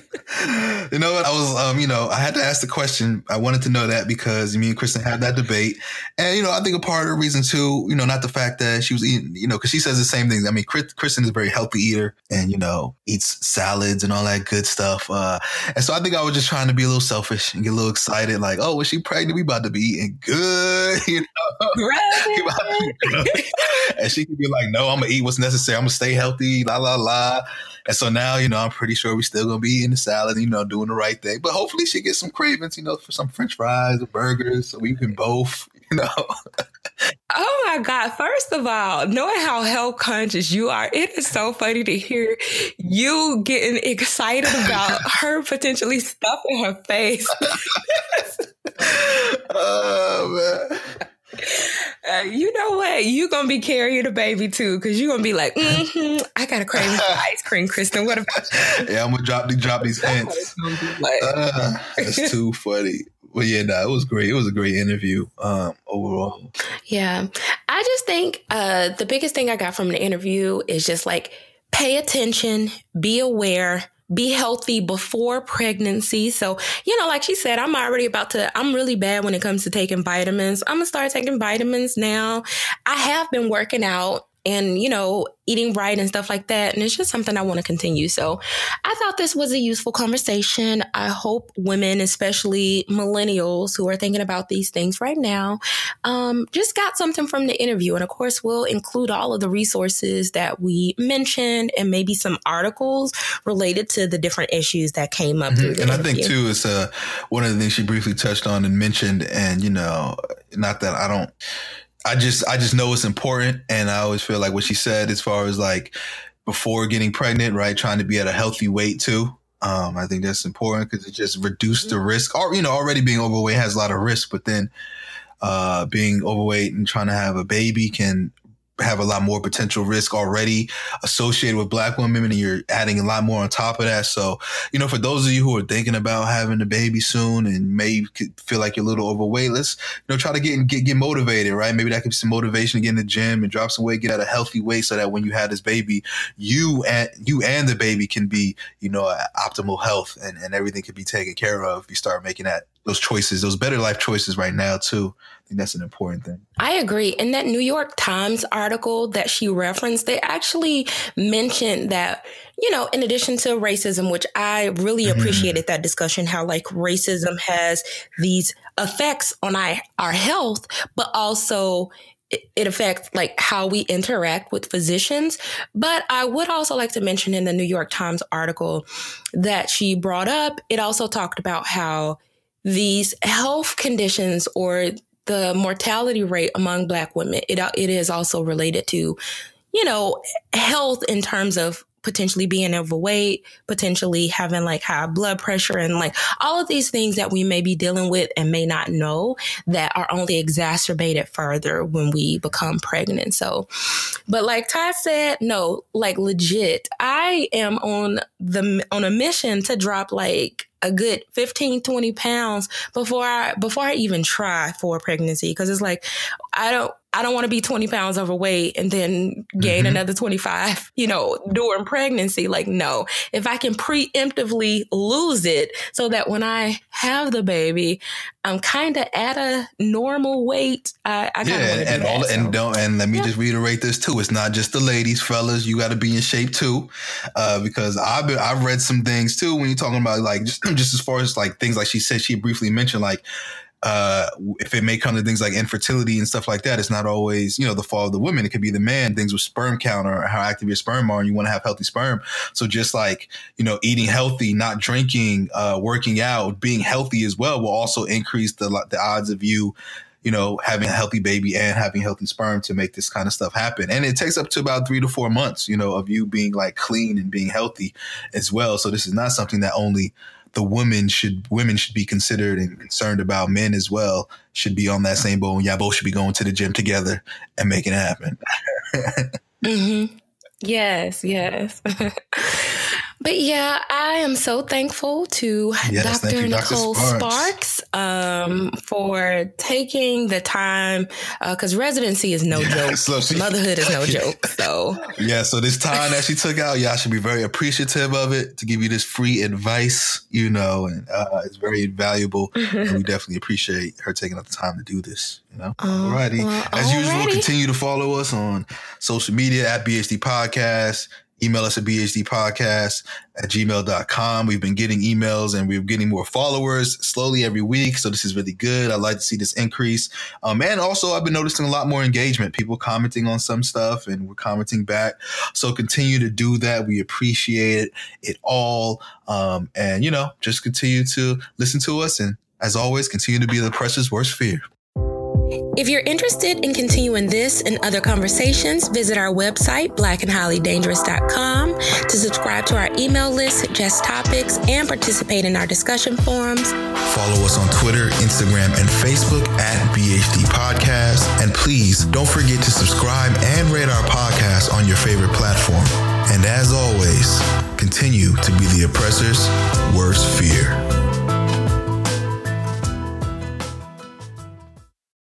you know what? I was, um, you know, I had to ask the question. I wanted to know that because me and Kristen had that debate. And, you know, I think a part of the reason too, you know, not the fact that she was eating, you know, cause she says the same things. I mean, Kristen is a very healthy eater and, you know, eats salads and all that good stuff. Uh, and so I think I was just trying to be a little selfish and get a little excited, like, oh, was she pregnant? We about to be eating good, [LAUGHS] you know? [LAUGHS] [LAUGHS] and she could be like, no, I'm gonna eat what's necessary. I'm gonna stay healthy, la la la. And so now, you know, I'm pretty sure we're still gonna be eating the salad, you know, doing the right thing. But hopefully she gets some cravings, you know, for some French fries or burgers, so we can both, you know. Oh my God. First of all, knowing how health conscious you are, it is so funny to hear you getting excited about [LAUGHS] her potentially stuffing her face. [LAUGHS] oh man. Uh, you know what? You're gonna be carrying a baby too, because you're gonna be like, mm-hmm, I got a craving for [LAUGHS] ice cream, Kristen. What about you? Yeah, I'm gonna drop the drop these hints. Like. Uh, that's too funny. Well, yeah, nah, it was great. It was a great interview um, overall. Yeah, I just think uh, the biggest thing I got from the interview is just like pay attention, be aware, be healthy before pregnancy. So, you know, like she said, I'm already about to, I'm really bad when it comes to taking vitamins. I'm gonna start taking vitamins now. I have been working out and, you know, eating right and stuff like that. And it's just something I want to continue. So I thought this was a useful conversation. I hope women, especially millennials who are thinking about these things right now, um, just got something from the interview. And of course, we'll include all of the resources that we mentioned and maybe some articles related to the different issues that came up. Mm-hmm. and I think too, it's uh, one of the things she briefly touched on and mentioned. And, you know, not that I don't, I just I just know it's important, and I always feel like what she said as far as like before getting pregnant, right? Trying to be at a healthy weight too. Um, I think that's important because it just reduced the risk. Or you know, already being overweight has a lot of risk, but then uh, being overweight and trying to have a baby can have a lot more potential risk already associated with black women and you're adding a lot more on top of that. So, you know, for those of you who are thinking about having a baby soon and may feel like you're a little overweight, let's, you know, try to get, get, get motivated, right? Maybe that could be some motivation to get in the gym and drop some weight, get at a healthy weight so that when you have this baby, you and you and the baby can be, you know, optimal health and, and everything can be taken care of. If you start making that, those choices, those better life choices right now too I think that's an important thing. I agree. In that New York Times article that she referenced, they actually mentioned that, you know, in addition to racism, which I really mm-hmm. appreciated that discussion, how like racism has these effects on our, our health, but also it affects like how we interact with physicians. But I would also like to mention in the New York Times article that she brought up, it also talked about how these health conditions or the mortality rate among black women, it, uh, it is also related to, you know, health in terms of potentially being overweight, potentially having like high blood pressure and like all of these things that we may be dealing with and may not know that are only exacerbated further when we become pregnant. So, but like Ty said, no, like legit, I am on the, on a mission to drop like a good 15 20 pounds before i before i even try for pregnancy. Because it's like i don't I don't want to be 20 pounds overweight and then gain mm-hmm. another 25, [LAUGHS] you know, during pregnancy. Like, no, if I can preemptively lose it so that when I have the baby, I'm kind of at a normal weight. I, I yeah, and, and all, so. and don't, and let me yeah. just reiterate this too. It's not just the ladies, fellas. You got to be in shape too, uh, because I've been, I've read some things too when you're talking about like just, [CLEARS THROAT] just as far as like things like she said, she briefly mentioned like uh, if it may come to things like infertility and stuff like that, it's not always, you know, the fault of the woman. It could be the man, things with sperm count or how active your sperm are, and you want to have healthy sperm. So just like, you know, eating healthy, not drinking, uh, working out, being healthy as well will also increase the, the odds of you you know, having a healthy baby and having healthy sperm to make this kind of stuff happen. And it takes up to about three to four months, you know, of you being like clean and being healthy as well. So this is not something that only the women should women should be considered and concerned about. Men as well should be on that same boat. Y'all both should be going to the gym together and making it happen. [LAUGHS] mm-hmm. Yes, yes. [LAUGHS] But yeah, I am so thankful to yes, Dr. You, Nicole Dr. Sparks, Sparks um, for taking the time because uh, residency is no [LAUGHS] joke. So she, Motherhood is no [LAUGHS] joke. So yeah, so this time that she took out, y'all should be very appreciative of it to give you this free advice. You know, and uh, it's very valuable, and we definitely appreciate her taking up the time to do this. You know, alrighty. Well, As alrighty. usual, continue to follow us on social media at BHD Podcast email us at bhdpodcast at gmail.com. We've been getting emails and we're getting more followers slowly every week. So this is really good. I'd like to see this increase. Um, and also I've been noticing a lot more engagement, people commenting on some stuff and we're commenting back. So continue to do that. We appreciate it, it all. Um, and you know, just continue to listen to us. And as always, continue to be the precious worst fear. If you're interested in continuing this and other conversations, visit our website, blackandhighlydangerous.com, to subscribe to our email list, suggest topics, and participate in our discussion forums. Follow us on Twitter, Instagram, and Facebook at BHD Podcast. And please don't forget to subscribe and rate our podcast on your favorite platform. And as always, continue to be the oppressor's worst fear.